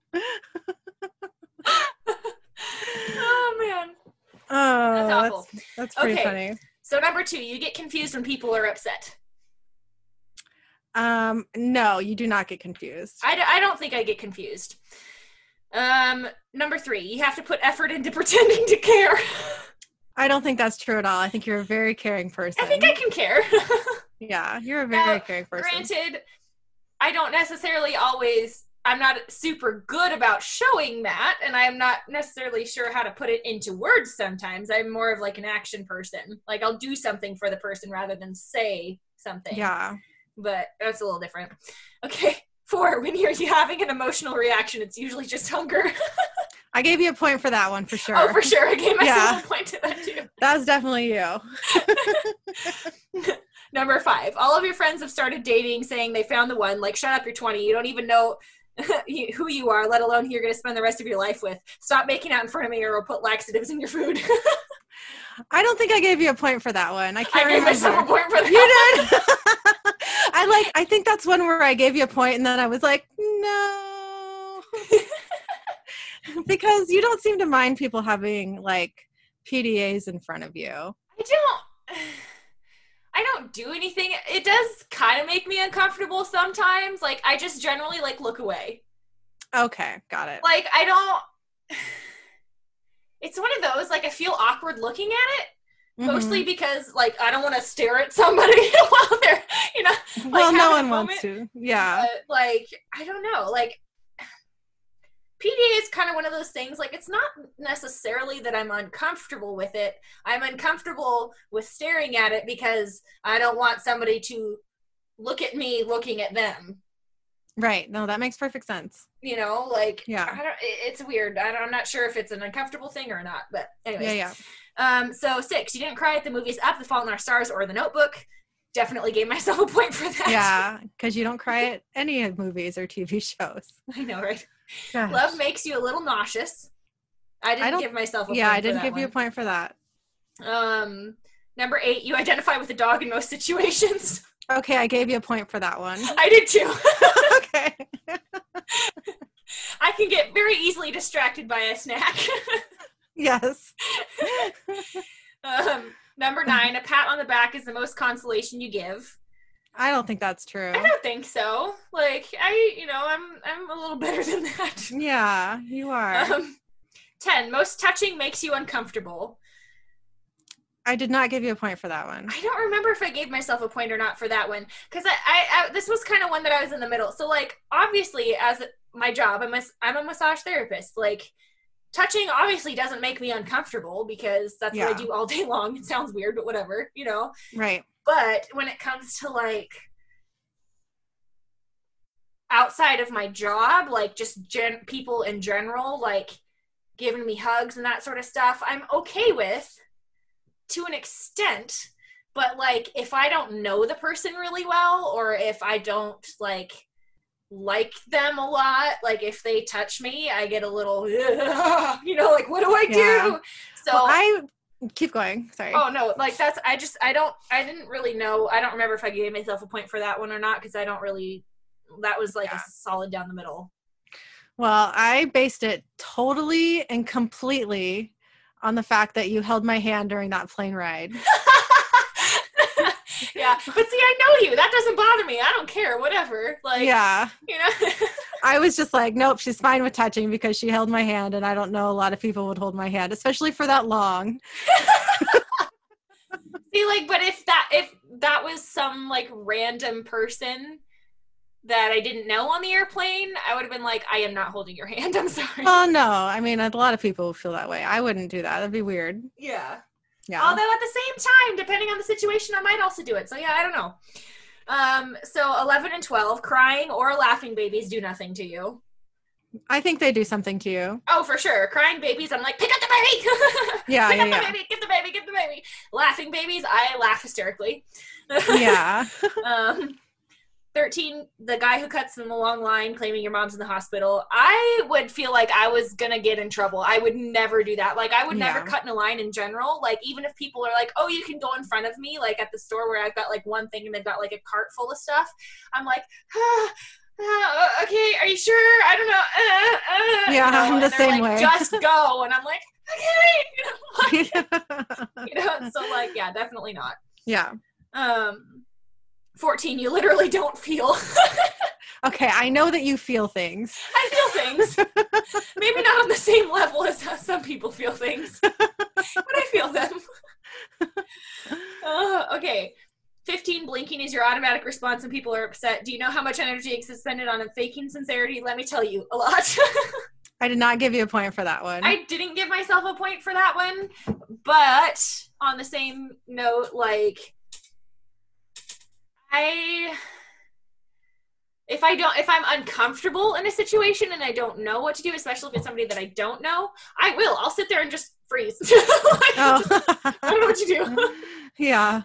S2: Oh man.
S1: Oh,
S2: That's
S1: that's
S2: awful.
S1: that's, pretty
S2: Okay.
S1: funny.
S2: So number 2, you get confused when people are upset.
S1: Um, no, you do not get confused.
S2: I, d- I don't think I get confused. Um number 3, you have to put effort into [laughs] pretending to care.
S1: I don't think that's true at all. I think you're a very caring person.
S2: I think I can care. [laughs]
S1: yeah, you're a very
S2: Now,
S1: caring person.
S2: Granted, I don't necessarily always. I'm not super good about showing that, and I'm not necessarily sure how to put it into words sometimes. I'm more of like an action person. Like I'll do something for the person rather than say something.
S1: Yeah.
S2: But that's a little different. Okay. [laughs] Four, when you're having an emotional reaction, it's usually just hunger. [laughs]
S1: I gave you a point for that one for sure.
S2: oh, for sure. I gave myself
S1: Yeah.
S2: a point to that too.
S1: That was definitely you. [laughs]
S2: Number five, all of your friends have started dating, saying they found the one. Like, shut up, you're 20. You don't even know [laughs] who you are, let alone who you're going to spend the rest of your life with. Stop making out in front of me, or I'll put laxatives in your food. [laughs]
S1: I don't think I gave you a point for that one. I
S2: I
S1: can't
S2: gave myself a point for that.
S1: You did. [laughs] I like. I think that's one where I gave you a point, and then I was like, no, because you don't seem to mind people having like PDAs in front of you.
S2: I don't. I don't do anything. It does kind of make me uncomfortable sometimes. Like, I just generally like look away.
S1: Okay, got it.
S2: Like, I don't. [sighs] It's one of those like I feel awkward looking at it. mostly
S1: Mhm.
S2: because like I don't want to stare at somebody [laughs] while they're you know
S1: well, no one wants to. Yeah.
S2: uh, like I don't know like PDA is kind of one of those things like it's not necessarily that I'm uncomfortable with it I'm uncomfortable with staring at it because I don't want somebody to look at me looking at them
S1: Right. No, that makes perfect sense.
S2: you know like
S1: Yeah.
S2: I don't, it's weird I don't, I'm not sure if it's an uncomfortable thing or not but anyways
S1: Yeah, yeah.
S2: Um, so six, you didn't cry at the movies Up, The Fault in Our Stars, or The Notebook. Definitely gave myself a point for that.
S1: Yeah, [laughs] because you don't cry at any of movies or TV shows.
S2: I know, right?
S1: Gosh.
S2: Love makes you a little nauseous. I didn't
S1: don't-
S2: give myself a
S1: Yeah,
S2: point
S1: I didn't
S2: for that
S1: give you a point for that.
S2: Um, number eight, you identify with the dog in most [laughs] situations.
S1: Okay, I gave you a point for that one.
S2: I did too. [laughs] [laughs]
S1: okay.
S2: I can get very easily distracted by a snack.
S1: Yes.
S2: um, number nine, a pat on the back is the most consolation you give.
S1: I don't think that's true.
S2: I don't think so. Like I, you know, I'm I'm a little [laughs] better than that.
S1: Yeah, you are.
S2: Um, 10. Most touching makes you uncomfortable.
S1: I did not give you a point for that one.
S2: I don't remember if I gave myself a point or not for that one because I, I, I this was kind of one that I was in the middle. So like obviously as my job, I'm a, I'm a massage therapist. Like touching obviously doesn't make me uncomfortable because that's what I do all day [laughs] long. It sounds weird, but whatever, you know.
S1: Right.
S2: But when it comes to like outside of my job, like just gen- people in general, like giving me hugs and that sort of stuff, I'm okay with to an extent. But like if I don't know the person really well, or if I don't like like them a lot, like if they touch me, I get a little, [laughs] you know, like what do I do?
S1: Yeah.
S2: So
S1: Well, I keep going. Sorry.
S2: Oh no, like that's I just I don't I didn't really know. I don't remember if I gave myself a point for that one or not because I don't really that was like
S1: Yeah.
S2: a solid down the middle.
S1: Well, I based it totally and completely on the fact that you held my hand during that plane ride. [laughs]
S2: yeah, but see, I know you. That doesn't bother me. I don't care. Whatever. Like,
S1: yeah.
S2: you know. [laughs]
S1: I was just like, nope, she's fine with touching because she held my hand, and I don't know a lot of people would hold my hand, especially for that long. [laughs]
S2: see, like, but if that if that was some like random person that I didn't know on the airplane, I would have been like, I am not holding your hand. [laughs] I'm sorry.
S1: Well, no, I mean, a lot of people feel that way. I wouldn't do that. That'd be weird.
S2: yeah.
S1: Yeah.
S2: Although at the same time, depending on the situation, I might also do it. So yeah, I don't know. Um, so eleven and twelve, crying or laughing babies do nothing to you.
S1: I think they do something to you.
S2: Oh, for sure. Crying babies, I'm like, pick up the baby. [laughs]
S1: Yeah,
S2: pick
S1: yeah,
S2: up
S1: yeah.
S2: the baby, get the baby, get the baby. Laughing babies, I laugh hysterically. [laughs]
S1: Yeah.
S2: um, 13, the guy who cuts in the long line claiming your mom's in the hospital. I would feel like I was to get in trouble. I would never do that. Like, I would never
S1: Yeah.
S2: cut in a line in general. Like, even if people are like, oh, you can go in front of me, like at the store where I've got like one thing and they've got like a cart full of stuff, I'm like, ah, ah, okay, are you sure? I don't know. Uh, uh,
S1: Yeah,
S2: you know,
S1: I'm the same
S2: like,
S1: way.
S2: Just go. And I'm like, okay. [laughs] You know, like, [laughs] you know, so like, yeah, definitely not.
S1: yeah.
S2: Um, 14, you literally don't feel. [laughs]
S1: Okay, I know that you feel things.
S2: I feel things. Maybe not on the same level as how some people feel things, [laughs] but I feel them. Uh, okay. 15 blinking is your automatic response when people are upset. Do you know how much energy is expended on faking sincerity? Let me tell you, a lot. [laughs]
S1: I did not give you a point for that one.
S2: I didn't give myself a point for that one, but on the same note, like I if I don't if I'm uncomfortable in a situation and I don't know what to do, especially if it's somebody that I don't know, I will. I'll sit there and just freeze. [laughs] like,
S1: oh.
S2: I don't know what to do. [laughs]
S1: yeah.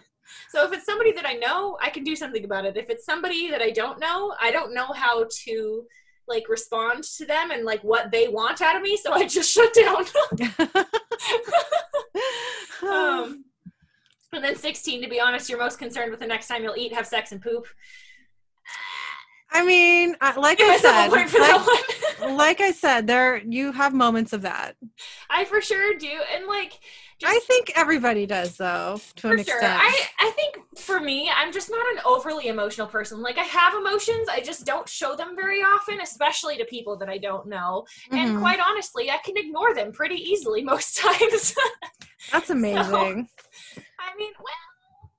S2: So if it's somebody that I know, I can do something about it. If it's somebody that I don't know, I don't know how to like respond to them and like what they want out of me, so I just [laughs] shut down. um, and then 16, to be honest, you're most concerned with the next time you'll eat, have sex, and poop.
S1: I mean, like I said,
S2: a point for
S1: like, [laughs] like I said, there you have moments of that.
S2: I for sure do, and like, just
S1: I think everybody does, though, to
S2: for
S1: an
S2: sure.
S1: extent.
S2: I I think for me, I'm just not an overly emotional person. Like, I have emotions, I just don't show them very often, especially to people that I don't know. And
S1: Mhm.
S2: quite honestly, I can ignore them pretty easily most [laughs] times.
S1: That's amazing.
S2: I mean, well,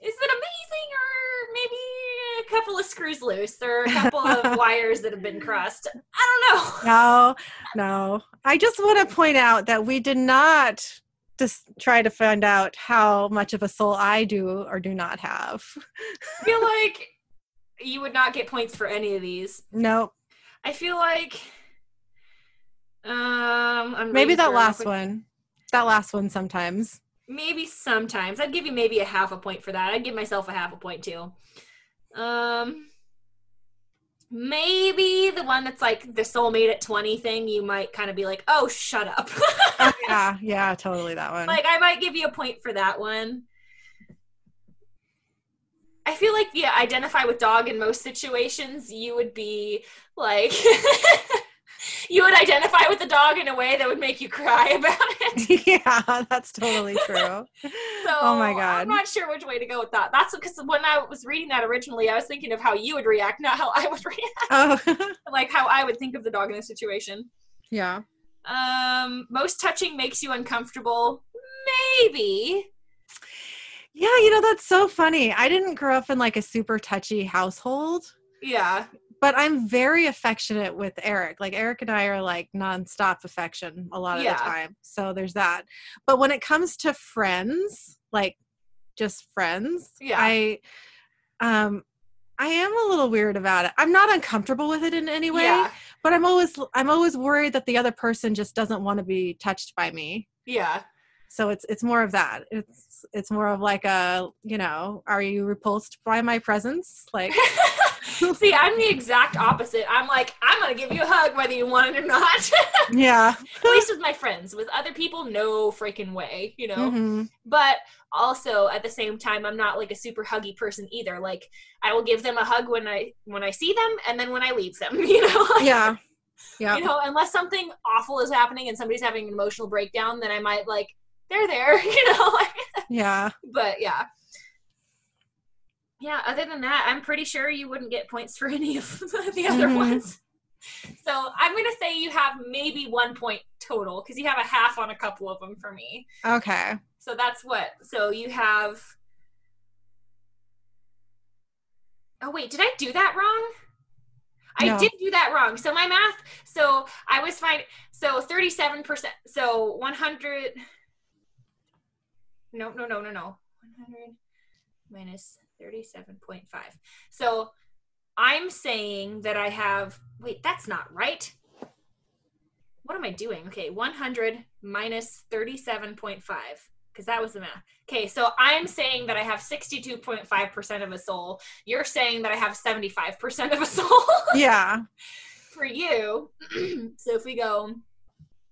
S2: is it amazing or maybe a couple of screws loose or a couple of [laughs] wires that have been crossed? I don't know.
S1: No, no. I just want to point out that we did not just try to find out how much of a soul I do or do not have.
S2: I feel like you would not get points for any of these.
S1: Nope.
S2: I feel like um I'm
S1: Maybe that last one. That last one sometimes.
S2: Maybe sometimes. I'd give you maybe a half a point for that. I'd give myself a half a point too. Um maybe the one that's like the soulmate at 20 thing, you might kind of be like, oh shut up.
S1: Oh, [laughs] yeah, yeah, totally that one.
S2: like I might give you a point for that one. I feel like yeah, identify with dog in most situations, you would be like [laughs] you would identify with the dog in a way that would make you cry [laughs] about it. [laughs]
S1: yeah, that's totally true. [laughs]
S2: So
S1: oh my god.
S2: I'm not sure which way to go with that. That's because when I was reading that originally, I was thinking of how you would react, not how I would react.
S1: Oh,
S2: like how I would think of the dog in the situation.
S1: yeah.
S2: Um, most touching makes you uncomfortable. Maybe.
S1: Yeah, you know that's so funny. I didn't grow up in like a super touchy household,
S2: Yeah.
S1: But I'm very affectionate with Eric. Like Eric and I are like nonstop affection a lot of
S2: Yeah.
S1: the time. So there's that. But when it comes to friends, like just friends,
S2: Yeah.
S1: I um I am a little weird about it. I'm not uncomfortable with it in any way,
S2: Yeah.
S1: but I'm always I'm always worried that the other person just doesn't want to be touched by me.
S2: Yeah.
S1: So it's it's more of that. It's it's more of like a, you know, are you repulsed by my presence? Like [laughs] [laughs]
S2: See, I'm the exact opposite. I'm like, I'm gonna give you a hug whether you want it or not. [laughs]
S1: yeah.
S2: At least with my friends. With other people, no freaking way, you know.
S1: Mhm.
S2: But also at the same time, I'm not like a super huggy person either. Like I will give them a hug when I when I see them, and then when I leave them, [laughs] you know. Like,
S1: Yeah. Yeah.
S2: You know, unless something awful is happening and somebody's having an emotional breakdown, then I might like they're there, you know.
S1: Yeah.
S2: but yeah. Yeah, other than that, I'm pretty sure you wouldn't get points for [laughs] any of the other
S1: Mhm.
S2: ones. So I'm going to say you have maybe one point total because you have a half on a couple of them for me.
S1: Okay.
S2: So that's what. So you have. Oh, wait, did I do that wrong? I
S1: No.
S2: did do that wrong. So my math, so I was fine. So 37%. So 100. No, no, no, no, no. 100 minus 37.5. So I'm saying that I have. Wait, that's not right. What am I doing? Okay, 100 minus 37.5, because that was the math. Okay, so I'm saying that I have 62.5% of a soul. You're saying that I have 75% of a soul [laughs]
S1: Yeah.
S2: for you. [clears throat] so if we go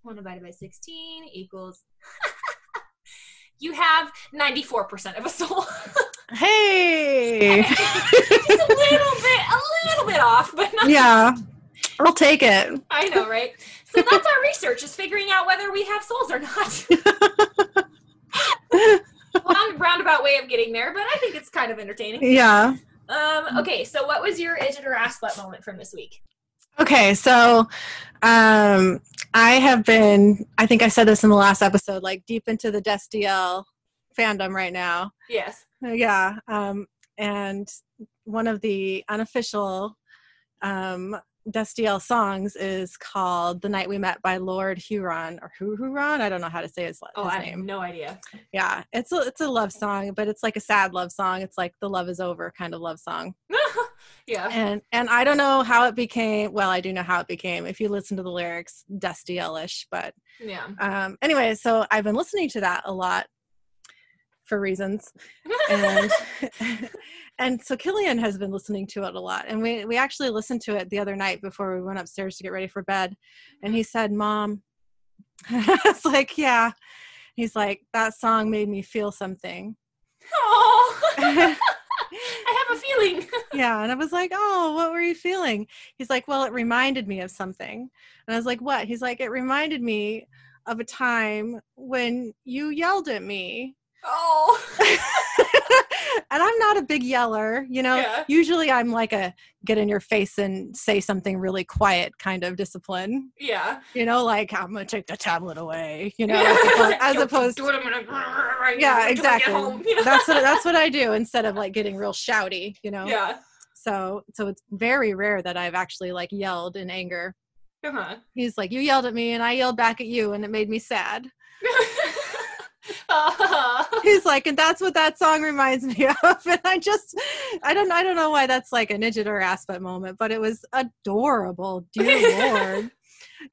S2: 1 divided by 16 equals. [laughs] you have 94% of a soul. [laughs]
S1: Hey. [laughs]
S2: Just a little bit, a little bit off, but not
S1: yeah. I'll take it.
S2: I know, right? So that's our research is figuring out whether we have souls or not. [laughs] Long roundabout way of getting there, but I think it's kind of entertaining.
S1: Yeah.
S2: Um, okay, so what was your idiot or ass butt moment from this week?
S1: Okay, so um, I have been, I think I said this in the last episode, like deep into the Destiel fandom right now.
S2: Yes.
S1: Yeah. Um, and one of the unofficial um, Destiel songs is called "The Night We Met" by Lord Huron or Hu Huron. I don't know how to say his,
S2: Oh,
S1: his
S2: I have
S1: name.
S2: no idea.
S1: Yeah, it's a it's a love song, but it's like a sad love song. It's like the love is over kind of love song. [laughs]
S2: yeah.
S1: And and I don't know how it became. Well, I do know how it became. If you listen to the lyrics, Destielish. But
S2: Yeah.
S1: um, anyway, so I've been listening to that a lot for reasons. And [laughs] [laughs] and so Killian has been listening to it a lot. And we we actually listened to it the other night before we went upstairs to get ready for bed. And he said mom [laughs] it's like yeah. He's like that song made me feel something.
S2: Oh, I have a feeling. Yeah.
S1: And i was like oh what were you feeling? He's like well it reminded me of something. And i was like what? He's like it reminded me of a time when you yelled at me
S2: Oh. [laughs] [laughs]
S1: and I'm not a big yeller, you know.
S2: Yeah.
S1: Usually I'm like a get in your face and say something really quiet kind of discipline,
S2: Yeah.
S1: you know, like I'm gonna take the tablet away, you know, as [laughs] opposed, as
S2: Yo,
S1: opposed
S2: do it, I'm gonna right
S1: yeah,
S2: now until get
S1: exactly.
S2: home.
S1: that's what that's what I do instead of like getting real shouty, you know.
S2: Yeah.
S1: So so it's very rare that I've actually like yelled in anger.
S2: Uh-huh.
S1: He's like, You yelled at me and I yelled back at you and it made me sad.
S2: Uh, [laughs]
S1: He's like, and that's what that song reminds me of. [laughs] And I just, I don't, I don't know why that's like a ninja or aspect moment, but it was adorable, dear [laughs] lord.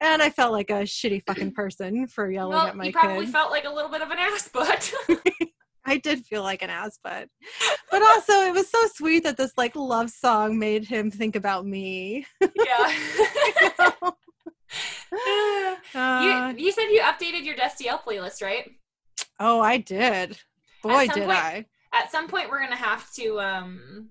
S1: And I felt like a shitty fucking person for yelling
S2: well,
S1: at my
S2: you probably
S1: kid.
S2: felt like a little bit of an ass butt.
S1: I did feel like an ass, but, but also it was so sweet that this like love song made him think about me.
S2: yeah.
S1: Uh,
S2: you, you said you updated your Destiel playlist, right?
S1: Oh, I did. Boy, did
S2: point-
S1: I.
S2: At some point, we're gonna have to. um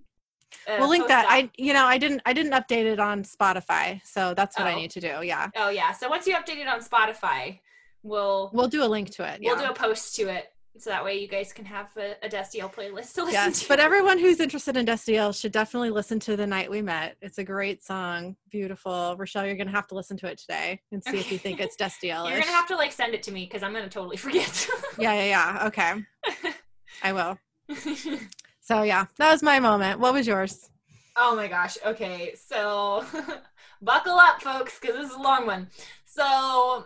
S2: uh,
S1: we'll link that.
S2: up-
S1: I, you know, I didn't, I didn't update it on Spotify, so that's what I
S2: Oh.
S1: need to do. Yeah.
S2: Oh yeah. So once you update it on Spotify, we'll
S1: We'll do a link to it. Yeah.
S2: we'll do a post to it, so that way you guys can have a, a Destiel playlist to listen
S1: yes,
S2: to.
S1: but everyone who's interested in Destiel should definitely listen to "The Night We Met." It's a great song, beautiful. Rochelle, you're gonna have to listen to it today and see if you think it's [laughs] Destiel.
S2: You're gonna have to like send it to me because I'm gonna totally forget. [laughs]
S1: Yeah, yeah, yeah. Okay, [laughs] I will. So yeah, that was my moment. What was yours?
S2: Oh my gosh. Okay. So buckle up, folks, because this is a long one. So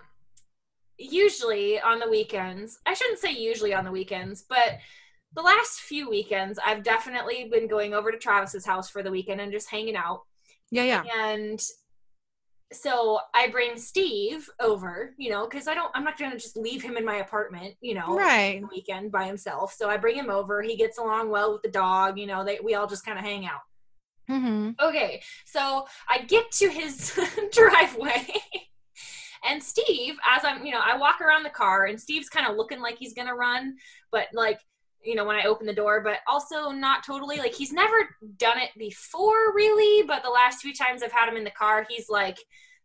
S2: usually on the weekends, I shouldn't say usually on the weekends, but the last few weekends, I've definitely been going over to Travis's house for the weekend and just hanging out.
S1: Yeah, yeah.
S2: And so I bring Steve over, you know, because I don't, I'm not going to just leave him in my apartment, you know,
S1: Right.
S2: the weekend by himself. So I bring him over. He gets along well with the dog, you know, they, we all just kind of hang out.
S1: Mm-hmm.
S2: Okay, so I get to his [laughs] driveway, and Steve, as I'm, you know, I walk around the car, and Steve's kind of looking like he's gonna run, but like, you know, when I open the door, but also not totally. Like, he's never done it before, really, but the last few times I've had him in the car, he's like,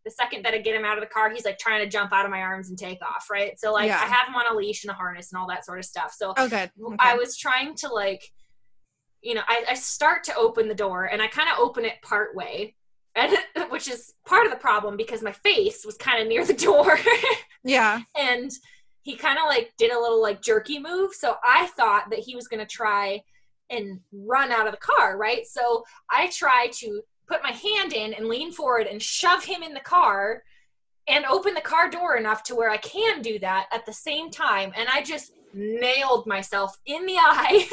S2: the second that I get him out of the car, he's like trying to jump out of my arms and take off, right? So, like,
S1: Yeah.
S2: I have him on a leash and a harness and all that sort of stuff. So,
S1: Oh. Okay.
S2: I was trying to like, you know, I, I start to open the door and I kind of open it part way, and [laughs] which is part of the problem because my face was kind of near the door, [laughs]
S1: yeah.
S2: and he kind of like did a little like jerky move. So I thought that he was gonna try and run out of the car, right? So I try to put my hand in and lean forward and shove him in the car and open the car door enough to where I can do that at the same time. And I just nailed myself in the [laughs] eye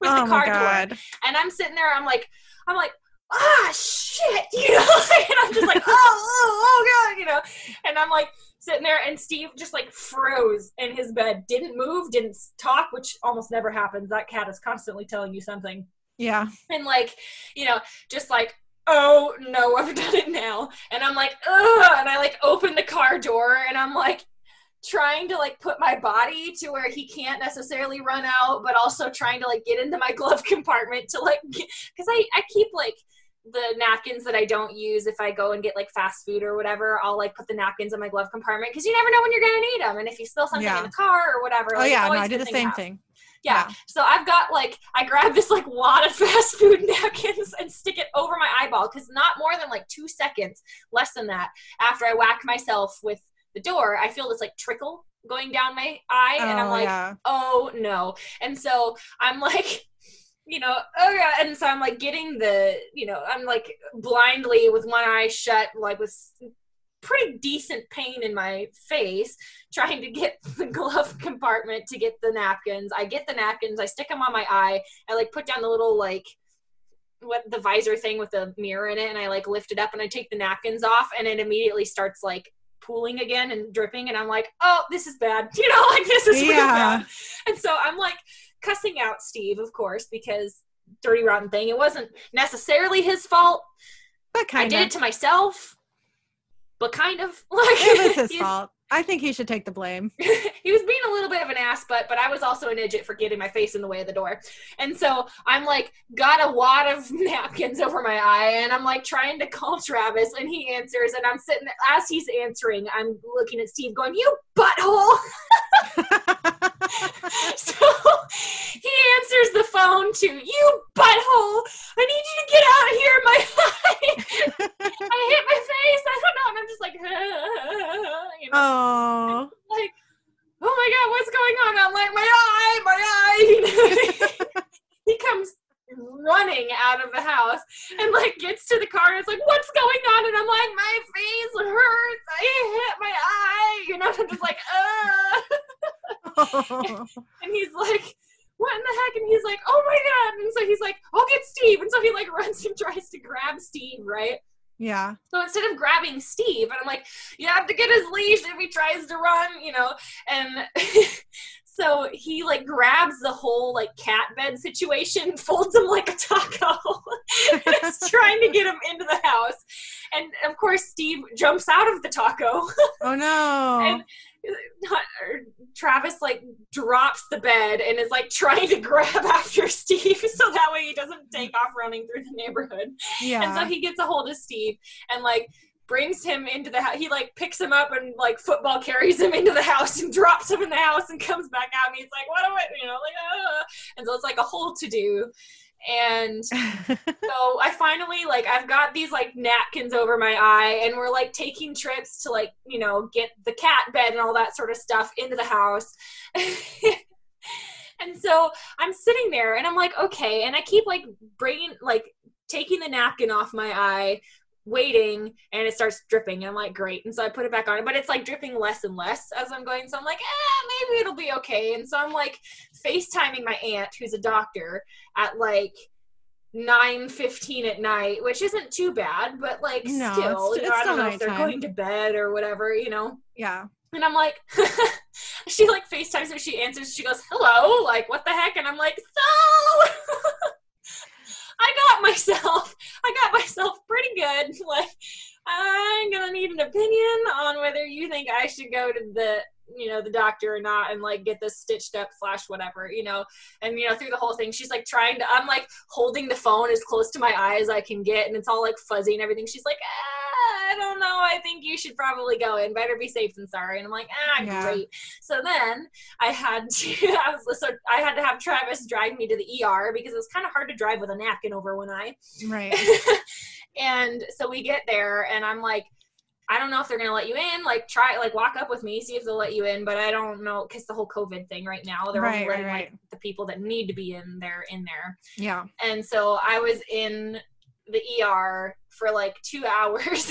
S2: with
S1: oh
S2: the car
S1: my
S2: door. And I'm sitting there, I'm like, I'm like, ah, shit, you know? [laughs] and I'm just like, oh, oh, oh, God, you know? And I'm like sitting there, and Steve just like froze in his bed, didn't move, didn't talk, which almost never happens. That cat is constantly telling you something
S1: Yeah.
S2: and like you know just like oh no i've done it now and i'm like ugh and i like open the car door and i'm like trying to like put my body to where he can't necessarily run out but also trying to like get into my glove [laughs] compartment to like [laughs] because i i keep like the napkins that I don't use if I go and get like fast food or whatever, I'll like put the napkins in my glove compartment because you never know when you're gonna need them, and if you spill something
S1: Yeah.
S2: in the car or whatever.
S1: Oh
S2: like, it's
S1: yeah. No,
S2: always
S1: do the same
S2: have.
S1: thing.
S2: Yeah. So I've got like I grab this like wad of [laughs] fast food napkins and stick it over my eyeball because not more than like two seconds, less than that, after I whack myself with the door, I feel this like trickle going down my eye, and I'm
S1: Oh,
S2: like,
S1: yeah.
S2: oh no. And so I'm like, you know, oh yeah. And so I'm like getting the, you know, I'm like blindly with one eye shut, like with pretty decent pain in my face, trying to get [laughs] the glove compartment to get the napkins. I get the napkins, I stick them on my eye, I like put down the little like what the visor thing with the mirror in it and I like lift it up and I take the napkins off and it immediately starts like pooling again and dripping and I'm like, oh, this is bad. [laughs] You know, like this is
S1: Yeah.
S2: bad. And so I'm like cussing out Steve, of course, because dirty rotten thing. It wasn't necessarily his fault.
S1: But kind
S2: I did it to myself, but kind of [laughs] like
S1: it was his fault. I think he should take the blame. [laughs]
S2: he was being a little bit of an ass butt, but I was also an idiot for getting my face in the way of the door. And so I'm like, got a wad of [laughs] napkins over my eye, and I'm like trying to call Travis, and he answers, and I'm sitting there, as he's answering, I'm looking at Steve going, You butthole! [laughs] so he answers the phone to, You butthole! I need you to get out of here, my eye! [laughs] I hit my face, I don't know, and I'm just like, [laughs] you know
S1: oh.
S2: like, oh my god, what's going on? I'm like, my eye, my eye. he comes running out of the house and like gets to the car and it's like, what's going on? And I'm like, my face hurts. I hit my eye. You know, I'm just like, uh. [laughs] And he's like, what in the heck? And he's like, oh my god. And so he's like, I'll get Steve. And so he like [laughs] runs and tries to grab Steve, right?
S1: yeah.
S2: So instead of grabbing Steve, and I'm like, you have to get his leash if he tries to run, you know, and [laughs] so he like grabs the whole like cat bed situation, folds him like a taco, and is trying to get him into the house. And of course, Steve jumps out of the taco.
S1: Oh no.
S2: And- [laughs] Travis like drops the bed and is like trying to grab [laughs] after Steve so that way he doesn't take off running through the neighborhood.
S1: yeah.
S2: And so he gets a hold of Steve and like brings him into the house. He like picks him up and like football carries him into the house and [laughs] drops him in the house and comes back out and he's like, "What do I?" You know, like, ah. and so it's like a whole to do. And [laughs] so I finally like I've got these like napkins over my eye and we're like taking trips to like you know get the cat bed and all that sort of stuff into the house. [laughs] and so I'm sitting there and I'm like okay. And I keep like bringing like taking the napkin off my eye waiting and it starts dripping. And I'm like great. And so I put it back on but it's like dripping less and less as I'm going. So I'm like eh maybe it'll be okay. And so I'm like FaceTiming my aunt who's a doctor at like 9:15 at night which isn't too bad but like
S1: No,
S2: still
S1: it's-
S2: you know
S1: it's
S2: I don't know if they're going to bed or whatever you know
S1: yeah.
S2: and I'm like, [laughs] she like FaceTimes me. She answers. She goes, hello. Like, what the heck? And I'm like, so [laughs] I got myself, I got myself pretty good. [laughs] Like, I'm to need an opinion on whether you think I should go to the, you know, the doctor or not and like get this stitched up flash whatever, you know. And, you know, through the whole thing, she's like trying to, I'm like holding the phone as close to my eye as I can get. And it's all like fuzzy and everything. She's like, ah, I don't know. I think you should probably go in. Better be safe than sorry. And I'm like, ah,
S1: Yeah.
S2: great. So then I had to, [laughs] I was so I had to have Travis drag me to the ER because it was kind of hard to drive with a napkin over one eye.
S1: Right. [laughs]
S2: and so we get there, and I'm like, I don't know if they're gonna let you in. Like, try like walk up with me, see if they'll let you in. But I don't know because the whole COVID thing right now, they're only
S1: Right, right,
S2: letting
S1: right.
S2: like the people that need to be in there in there.
S1: Yeah.
S2: And so I was in the ER for like two [laughs] hours.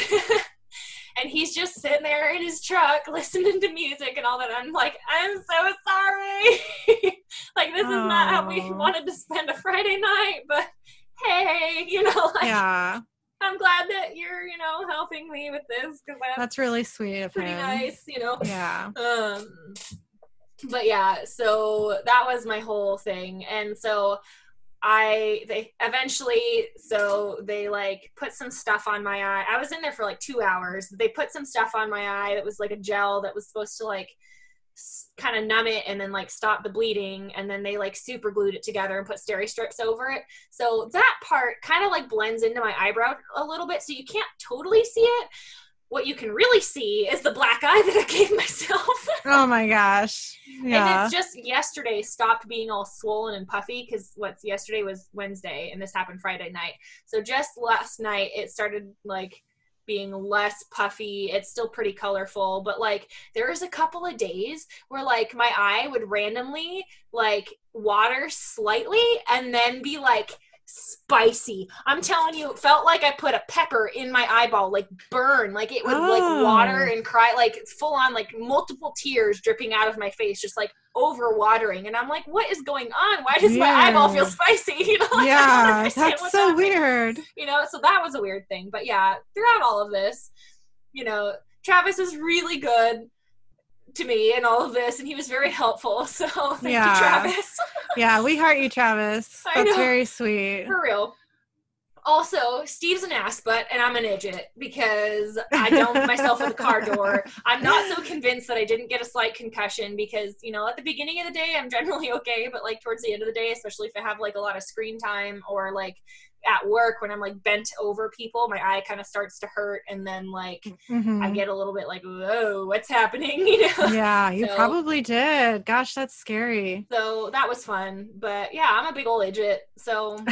S2: and he's just sitting there in his truck listening to music and all that. I'm like, I'm so sorry. [laughs] like, this is not how we wanted to spend a Friday night, but hey, you know, like,
S1: Yeah.
S2: I'm glad that you're, you know, helping me with this because that's
S1: That's really sweet of
S2: pretty
S1: him.
S2: nice, you know.
S1: Yeah.
S2: Um, but yeah, so that was my whole thing, and so I they eventually so they like put some stuff on my eye. I was in there for like two hours. They put some stuff on my eye that was like a gel that was supposed to like kind of numb it and then like stop the bleeding and then they like super glued it together and put steri strips over it so that part kind of like blends into my eyebrow a little bit so you can't totally see it what you can really see is the black eye [laughs] that I gave myself.
S1: oh my gosh. [laughs] Yeah.
S2: And it just yesterday stopped being all swollen and puffy because what's yesterday was Wednesday and this happened Friday night. So just last night it started like being less puffy. It's still pretty colorful, but like there was a couple of days where like my eye would randomly like water slightly and then be like spicy. I'm telling you, it felt like I put a pepper in my eyeball, like burn, like it would oh. like water and cry, like full on, like multiple tears dripping out of my face, just like over watering. And I'm like, what is going on? Why does yeah. my eyeball feel spicy? [laughs] You know,
S1: like, yeah, that's so weird.
S2: You know, so that was a weird thing. But yeah, throughout all of this, you know, Travis was really good to me and all of this, and he was very helpful. [laughs] So thank yeah. you, Travis. [laughs]
S1: yeah, we heart you, Travis. [laughs] That's very sweet.
S2: For real. Also, Steve's an ass butt and I'm an idiot because I dumped myself at the car [laughs] door. I'm not so convinced that I didn't get a slight concussion because, you know, at the beginning of the day, I'm generally okay, but like towards the end of the day, especially if I have like a lot of screen time or like at work when I'm like bent over people, my eye kind of starts to hurt, and then like mm-hmm. I get a little bit like, whoa, what's happening? [laughs] You know?
S1: Yeah, you so, probably did. Gosh, that's scary.
S2: So that was fun, but yeah, I'm a big old idiot, so [laughs]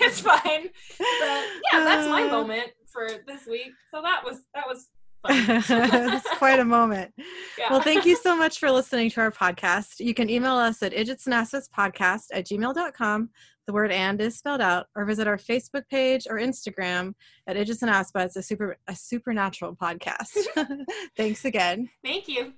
S2: it's fine. But yeah, that's my uh. moment for this week. So that was that was
S1: it's [laughs] quite a moment. Yeah. Well, thank you so much for listening to our podcast. You can email us at idgitsandaspettspodcast at gmail.com the word and is spelled out, or visit our Facebook page or Instagram at Idgits and it's a super a supernatural podcast. [laughs] Thanks again.
S2: Thank you.